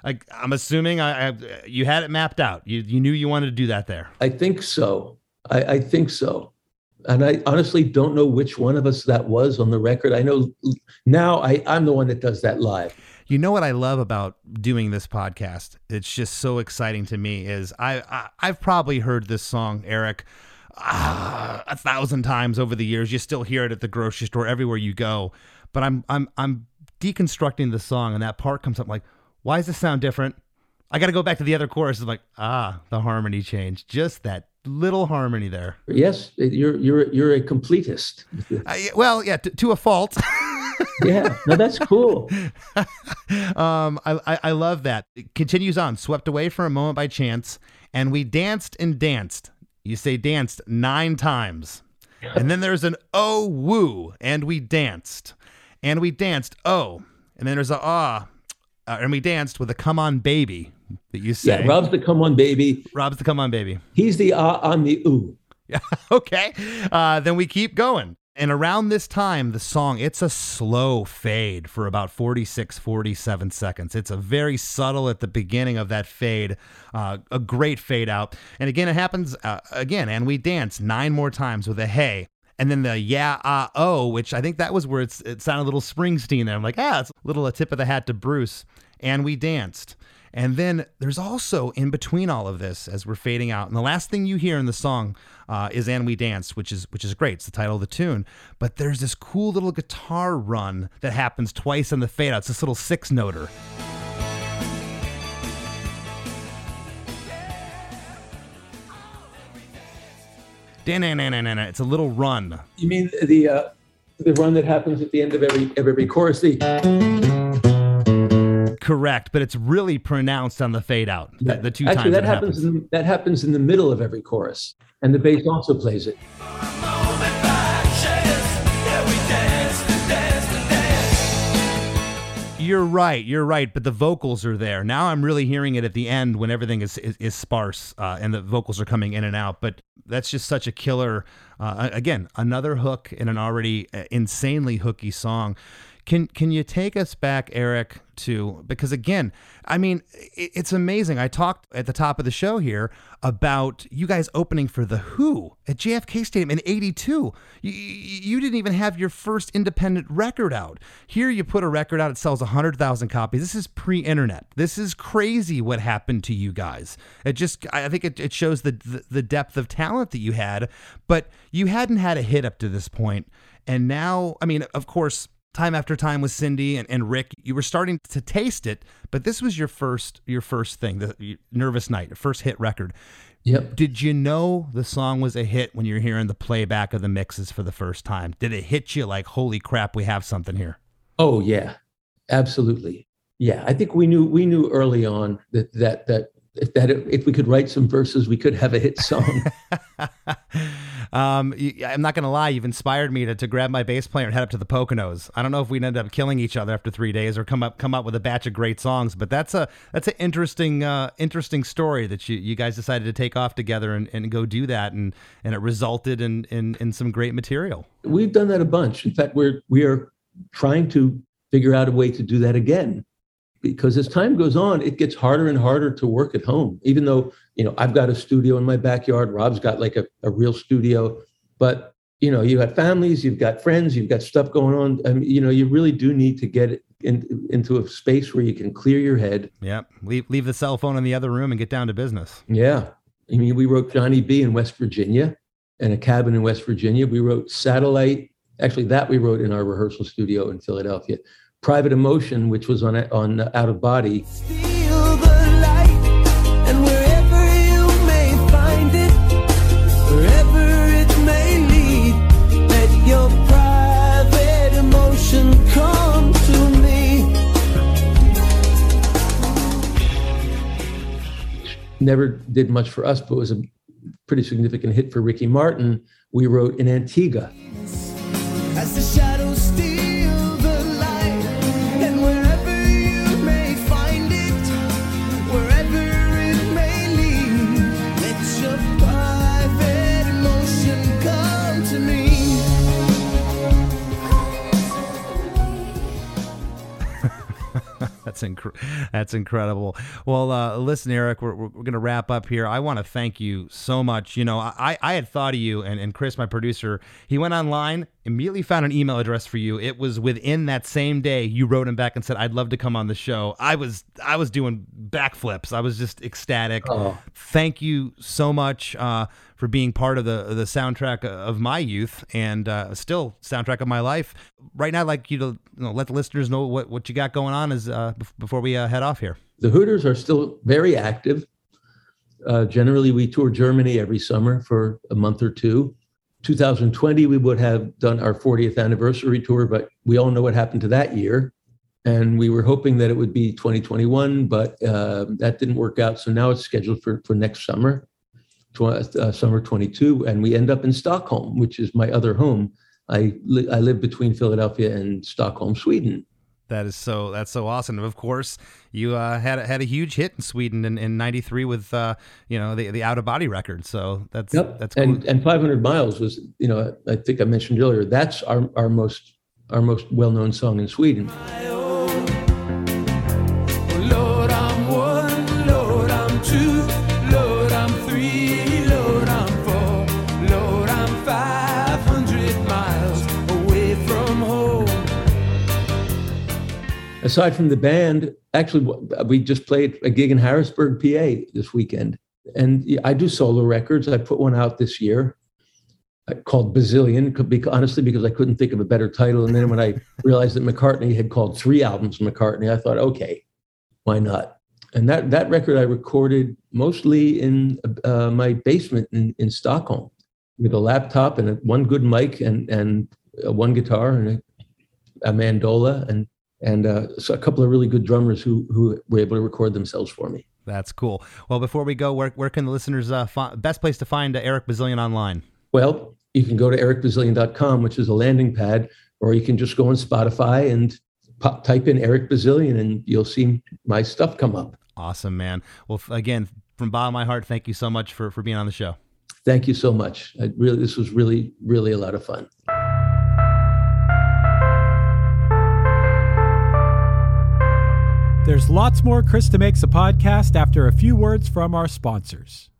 I, I'm assuming I, I you had it mapped out. You you knew you wanted to do that there. I think so. I, I think so. And I honestly don't know which one of us that was on the record. I know now I, I'm the one that does that live. You know what I love about doing this podcast? It's just so exciting to me. Is I, I I've probably heard this song, Eric, ah, a thousand times over the years. You still hear it at the grocery store, everywhere you go. But I'm I'm I'm deconstructing the song, and that part comes up like, why does this sound different? I got to go back to the other chorus. I'm like, ah, the harmony change, Just that little harmony there. Yes, you're you're you're a completist. <laughs> Uh, well, yeah, to, to a fault. <laughs> yeah, no, that's cool. <laughs> um, I, I, I love that. It continues on. Swept away for a moment by chance, and we danced and danced. You say danced nine times. And then there's an oh woo, and we danced. And we danced, oh. And then there's a ah, uh, and we danced with a come on baby that you say. Yeah, Rob's the come on baby. Rob's the come on baby. He's the ah on the ooh. Yeah. <laughs> okay. Uh, then we keep going. And around this time, the song, it's a slow fade for about 46, 47 seconds. It's a very subtle at the beginning of that fade, uh, a great fade out. And again, it happens uh, again, and we dance nine more times with a hey. And then the yeah, ah, oh, which I think that was where it sounded a little Springsteen there. I'm like, ah, it's a little a tip of the hat to Bruce. And we danced. And then there's also in between all of this, as we're fading out, and the last thing you hear in the song uh, is "And We Dance," which is which is great. It's the title of the tune. But there's this cool little guitar run that happens twice in the fade out. It's this little six noter. It's a little run. You mean the uh, the run that happens at the end of every of every chorus? The Correct, but it's really pronounced on the fade out. The, the two actually times that it happens, in, that happens in the middle of every chorus, and the bass also plays it. You're right. You're right. But the vocals are there. Now I'm really hearing it at the end when everything is is, is sparse uh, and the vocals are coming in and out. But that's just such a killer. Uh, again, another hook in an already uh, insanely hooky song. Can can you take us back, Eric, to because again, I mean, it's amazing. I talked at the top of the show here about you guys opening for the Who at JFK Stadium in '82. You, you didn't even have your first independent record out. Here, you put a record out, it sells hundred thousand copies. This is pre-internet. This is crazy what happened to you guys. It just, I think it, it shows the, the the depth of talent that you had, but you hadn't had a hit up to this point, and now, I mean, of course time after time with Cyndi and, and Rick, you were starting to taste it, but this was your first your first thing, the Nervous Night, first hit record. Yep. Did you know the song was a hit when you're hearing the playback of the mixes for the first time? Did it hit you like, holy crap, we have something here? Oh yeah, absolutely. Yeah, I think we knew we knew early on that that that if that if we could write some verses, we could have a hit song. <laughs> um, I'm not gonna lie, you've inspired me to, to grab my bass player and head up to the Poconos. I don't know if we'd end up killing each other after three days or come up come up with a batch of great songs, but that's a that's an interesting uh, interesting story that you, you guys decided to take off together and, and go do that, and and it resulted in, in in some great material. We've done that a bunch. In fact, we're we are trying to figure out a way to do that again because as time goes on, it gets harder and harder to work at home. Even though you know I've got a studio in my backyard, Rob's got like a, a real studio, but you know you got families, you've got friends, you've got stuff going on. I mean, you know, you really do need to get in, into a space where you can clear your head. Yeah. Leave leave the cell phone in the other room and get down to business. Yeah, I mean, we wrote Johnny B in West Virginia, and a cabin in West Virginia. We wrote Satellite. Actually, that we wrote in our rehearsal studio in Philadelphia. Private Emotion, which was on on Out of Body. Never did much for us, but was a pretty significant hit for Ricky Martin. We wrote in Antigua. <laughs> That's inc- that's incredible. Well, uh, listen, Eric, we're, we're going to wrap up here. I want to thank you so much. You know, I, I had thought of you, and, and Chris, my producer, he went online, immediately found an email address for you. It was within that same day you wrote him back and said, "I'd love to come on the show." I was I was doing backflips. I was just ecstatic. Oh. Thank you so much uh, for being part of the the soundtrack of my youth and uh, still soundtrack of my life. Right now, I'd like you to you know, let the listeners know what, what you got going on as uh, before we uh, head off here. The Hooters are still very active. Uh, generally, we tour Germany every summer for a month or two. 2020 we would have done our 40th anniversary tour, but we all know what happened to that year. And we were hoping that it would be 2021, but uh, that didn't work out. So now it's scheduled for, for next summer, tw- uh, summer 22. And we end up in Stockholm, which is my other home. I, li- I live between Philadelphia and Stockholm, Sweden. That is so. That's so awesome. Of course, you uh, had had a huge hit in Sweden in, in '93 with uh, you know the the out of body record. So that's Yep. that's cool. and and 500 miles was, you know, I think I mentioned earlier. That's our our most our most well known song in Sweden. Aside from the band, actually, we just played a gig in Harrisburg, PA this weekend. And I do solo records. I put one out this year uh, called Bazillion, honestly, because I couldn't think of a better title. And then when I <laughs> realized that McCartney had called three albums McCartney, I thought, okay, why not? And that, that record I recorded mostly in uh, my basement in, in Stockholm with a laptop and one good mic and, and uh, one guitar and a, a mandola and and uh, so a couple of really good drummers who who were able to record themselves for me. That's cool. Well, before we go, where where can the listeners uh, fi- best place to find uh, Eric Bazilian online? Well, you can go to ericbazilian.com, which is a landing pad, or you can just go on Spotify and pop, type in Eric Bazilian, and you'll see my stuff come up. Awesome, man. Well, f- again, from bottom of my heart, thank you so much for for being on the show. Thank you so much. I really, this was really, really a lot of fun. There's lots more Krista Makes a Podcast after a few words from our sponsors.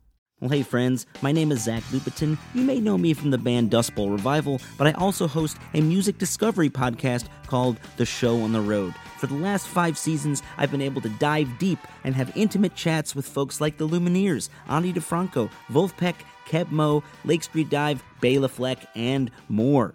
Well, hey friends, my name is Zach Lupetin. You may know me from the band Dust Bowl Revival, but I also host a music discovery podcast called The Show on the Road. For the last five seasons, I've been able to dive deep and have intimate chats with folks like the Lumineers, Ani DiFranco, Vulfpeck, Keb Mo, Lake Street Dive, Bela Fleck, and more.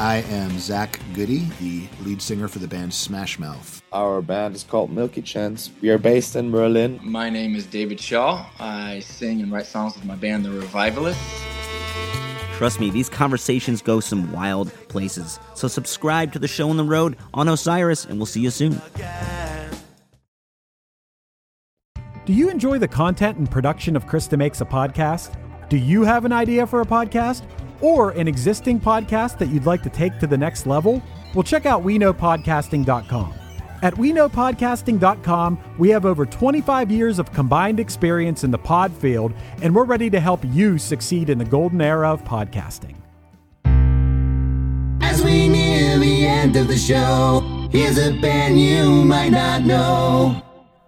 I am Zach Goody, the lead singer for the band Smash Mouth. Our band is called Milky Chance. We are based in Berlin. My name is David Shaw. I sing and write songs with my band, The Revivalists. Trust me, these conversations go some wild places. So, subscribe to the show on the road on Osiris, and we'll see you soon. Do you enjoy the content and production of Krista Makes a Podcast? Do you have an idea for a podcast or an existing podcast that you'd like to take to the next level? Well, check out WeKnowPodcasting.com. At WeKnowPodcasting.com, we have over 25 years of combined experience in the pod field, and we're ready to help you succeed in the golden era of podcasting. As we near the end of the show, here's a band you might not know.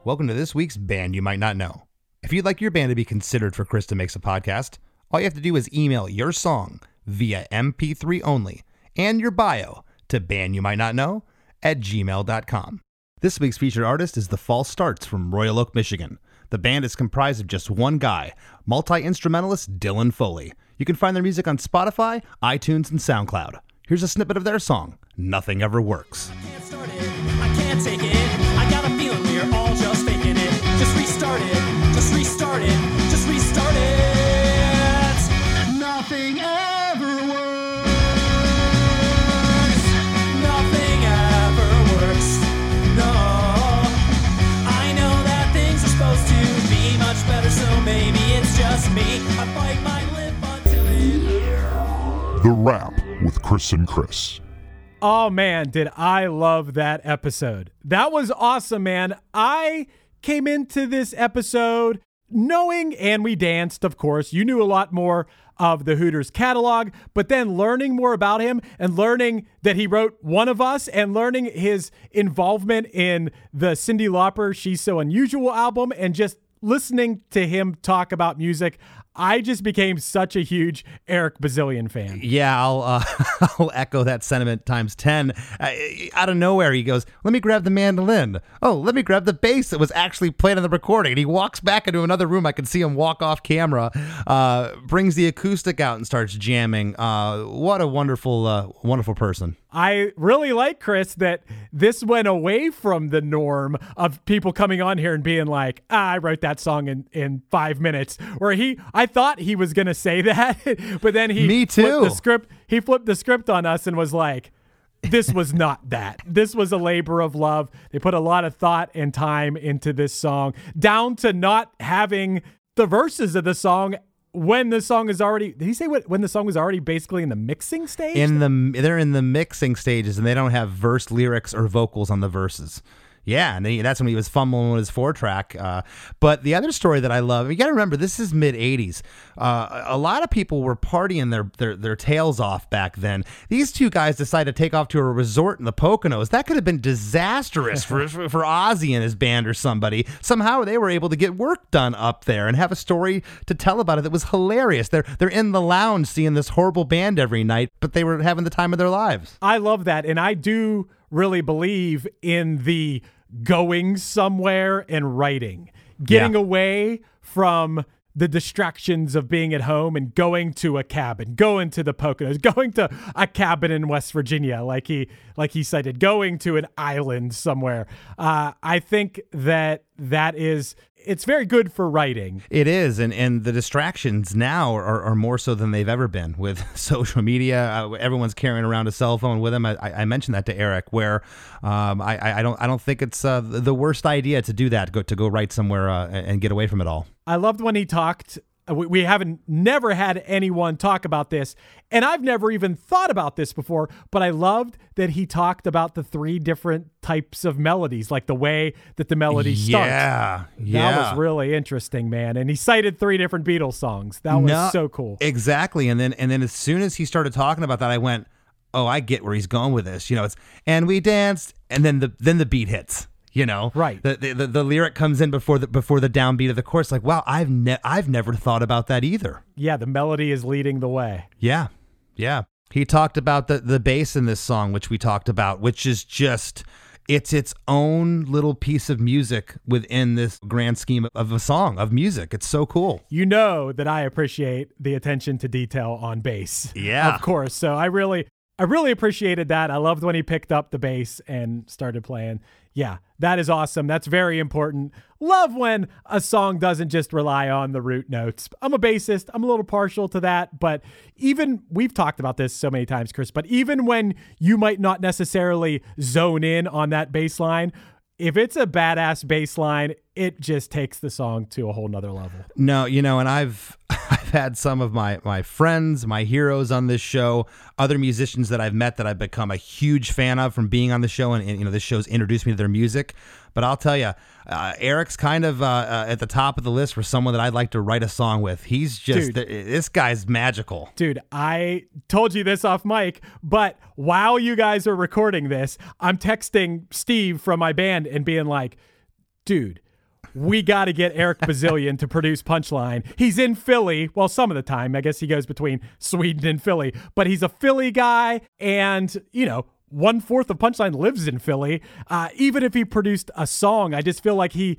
Welcome to this week's band you might not know. If you'd like your band to be considered for Krista Makes a Podcast, all you have to do is email your song via MP3 only and your bio to bandyoumightnotknow at gmail.com. This week's featured artist is The False Starts from Royal Oak, Michigan. The band is comprised of just one guy, multi instrumentalist Dylan Foley. You can find their music on Spotify, iTunes, and SoundCloud. Here's a snippet of their song, Nothing Ever Works. I can't take it. I got a feeling we're all just faking it. Just restart it. The Wrap with Chris and Chris. Oh man, did I love that episode. That was awesome, man. I came into this episode knowing, and we danced, of course. You knew a lot more of the Hooters catalog, but then learning more about him and learning that he wrote One of Us and learning his involvement in the Cyndi Lauper She's So Unusual album and just listening to him talk about music. I just became such a huge Eric Bazilian fan. Yeah, I'll uh, <laughs> I'll echo that sentiment times ten. Uh, out of nowhere, he goes, "Let me grab the mandolin." Oh, let me grab the bass that was actually played on the recording. And he walks back into another room. I can see him walk off camera. Uh, brings the acoustic out and starts jamming. Uh, what a wonderful, uh, wonderful person. I really like Chris that this went away from the norm of people coming on here and being like, ah, "I wrote that song in in five minutes." Where he, I thought he was gonna say <laughs> that, but then he Me flipped too. the script. He flipped the script on us and was like. This was not that. This was a labor of love. They put a lot of thought and time into this song, down to not having the verses of the song when the song is already. Did he say what, when the song was already basically in the mixing stage? In the they're in the mixing stages and they don't have verse lyrics or vocals on the verses. Yeah, and he, that's when he was fumbling with his four track. Uh, but the other story that I love, you got to remember, this is mid '80s. Uh, a lot of people were partying their, their their tails off back then. These two guys decided to take off to a resort in the Poconos. That could have been disastrous for for, <laughs> for Ozzy and his band or somebody. Somehow they were able to get work done up there and have a story to tell about it that was hilarious. They're they're in the lounge seeing this horrible band every night, but they were having the time of their lives. I love that. And I do really believe in the going somewhere and writing, getting Yeah. away from the distractions of being at home and going to a cabin, going to the Poconos, <laughs> going to a cabin in West Virginia, like he like he cited, going to an island somewhere. Uh, I think that that is it's very good for writing. It is, and and the distractions now are, are more so than they've ever been with <laughs> social media. Uh, everyone's carrying around a cell phone with them. I, I mentioned that to Eric, where um, I- I don't I don't think it's uh, the worst idea to do that. Go to go write somewhere uh, and get away from it all. I loved when he talked. Uh, We, we haven't never had anyone talk about this, and I've never even thought about this before. But I loved that he talked about the three different types of melodies, like the way that the melody starts. Yeah, that was really interesting, man. And he cited three different Beatles songs. That was No, so cool. Exactly. And then and then as soon as he started talking about that, I went, "Oh, I get where he's going with this." You know, it's and we danced, and then the then the beat hits. You know, right? The the, the, the lyric comes in before the before the downbeat of the chorus. Like, wow, I've ne- I've never thought about that either. Yeah, the melody is leading the way. Yeah, yeah. He talked about the the bass in this song, which we talked about, which is just it's its own little piece of music within this grand scheme of a song of music. It's so cool. You know that I appreciate the attention to detail on bass. Yeah. Of course. So I really I really appreciated that. I loved when he picked up the bass and started playing. Yeah, that is awesome. That's very important. Love when a song doesn't just rely on the root notes. I'm a bassist. I'm a little partial to that, but even we've talked about this so many times, Chris, but even when you might not necessarily zone in on that bass line, if it's a badass bass line, it just takes the song to a whole nother level. No, you know, and I've <laughs> had some of my my friends, my heroes on this show, other musicians that I've met that I've become a huge fan of from being on the show, and, and you know, this show's introduced me to their music. But I'll tell you, uh, Eric's kind of uh, uh, at the top of the list for someone that I'd like to write a song with. He's just Dude. this guy's magical. Dude, I told you this off mic, but while you guys are recording this, I'm texting Steve from my band and being like, dude, we got to get Eric Bazilian to produce Punchline. He's in Philly. Well, some of the time, I guess he goes between Sweden and Philly, but he's a Philly guy. And, you know, one fourth of Punchline lives in Philly. Uh, even if he produced a song, I just feel like he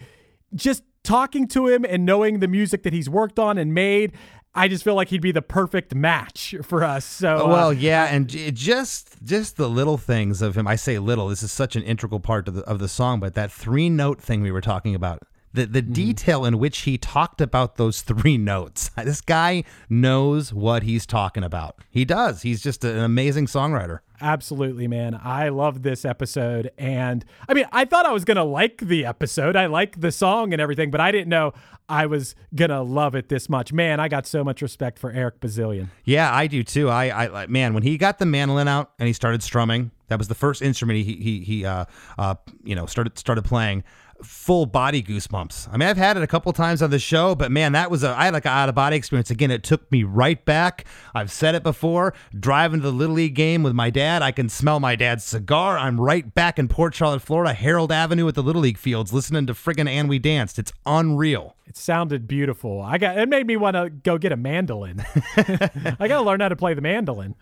just talking to him and knowing the music that he's worked on and made. I just feel like he'd be the perfect match for us. So, Oh, uh, well, yeah, and just just the little things of him. I say little. This is such an integral part of the of the song, but that three note thing we were talking about. The, the Mm-hmm. detail in which he talked about those three notes. <laughs> This guy knows what he's talking about. He does. He's just an amazing songwriter. Absolutely, man. I love this episode. And I mean, I thought I was going to like the episode. I like the song and everything, but I didn't know I was going to love it this much. Man, I got so much respect for Eric Bazilian. Yeah, I do too. I, I like- man, when he got the mandolin out and he started strumming, that was the first instrument he he he uh uh you know started started playing. Full body goosebumps. I mean, I've had it a couple times on the show, but man, that was a I had like an out of body experience. Again, it took me right back. I've said it before. Driving to the little league game with my dad. I can smell my dad's cigar. I'm right back in Port Charlotte, Florida, Harold Avenue at the Little League fields, listening to friggin' And We Danced. It's unreal. It sounded beautiful. I got it made me want to go get a mandolin. <laughs> I got to learn how to play the mandolin.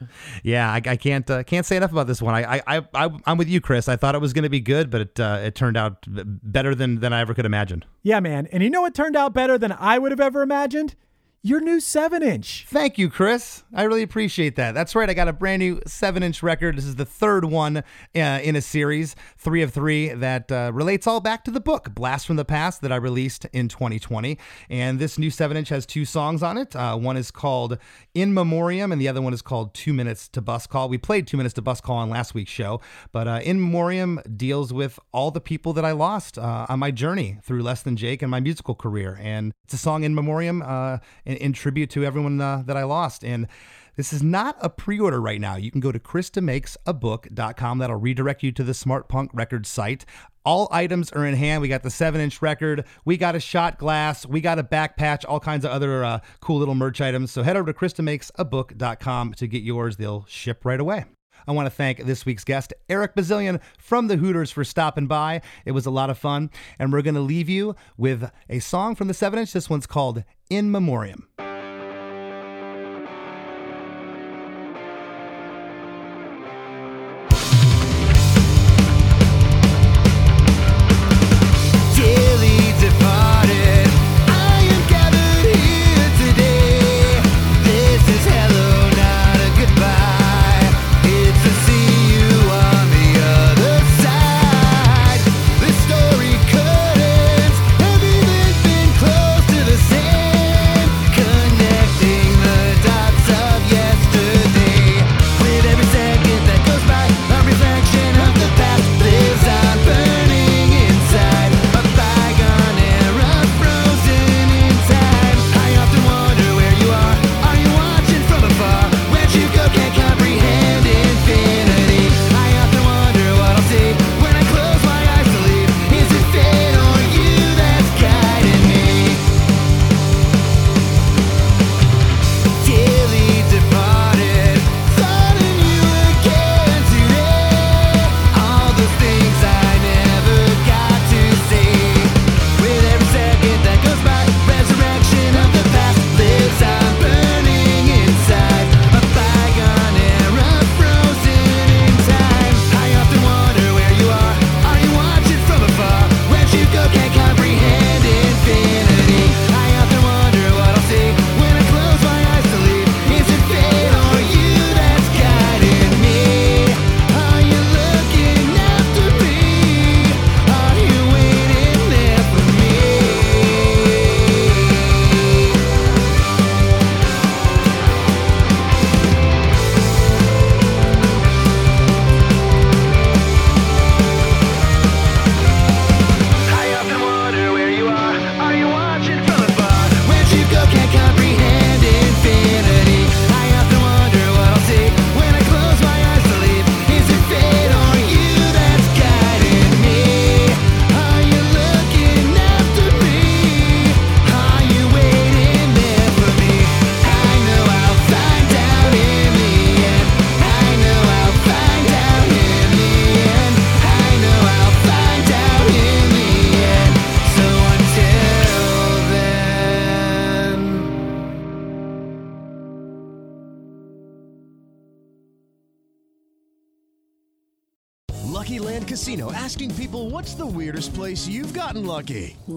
Yeah, I, I can't uh, can't say enough about this one. I I, I I'm with you, Chris. I thought it was going to be good, but it uh, it turned out better than than I ever could imagine. Yeah, man. And you know what turned out better than I would have ever imagined? Your new 7 inch. Thank you, Chris. I really appreciate that. That's right. I got a brand new seven inch record. This is the third one uh, in a series, three of three, that uh, relates all back to the book, Blast from the Past, that I released in 2020. And this new seven inch has two songs on it. Uh, one is called In Memoriam, and the other one is called Two Minutes to Bus Call. We played Two Minutes to Bus Call on last week's show, but uh, In Memoriam deals with all the people that I lost uh, on my journey through Less Than Jake and my musical career. And it's a song in memoriam uh, in, in tribute to everyone uh, that I lost. And this is not a pre-order right now. You can go to ChrisDeMakesABook.com. That'll redirect you to the Smart Punk Records site. All items are in hand. We got the seven-inch record. We got a shot glass. We got a back patch. All kinds of other uh, cool little merch items. So head over to ChrisDeMakesABook.com to get yours. They'll ship right away. I want to thank this week's guest, Eric Bazilian from the Hooters, for stopping by. It was a lot of fun. And we're going to leave you with a song from the 7 inch. This one's called In Memoriam.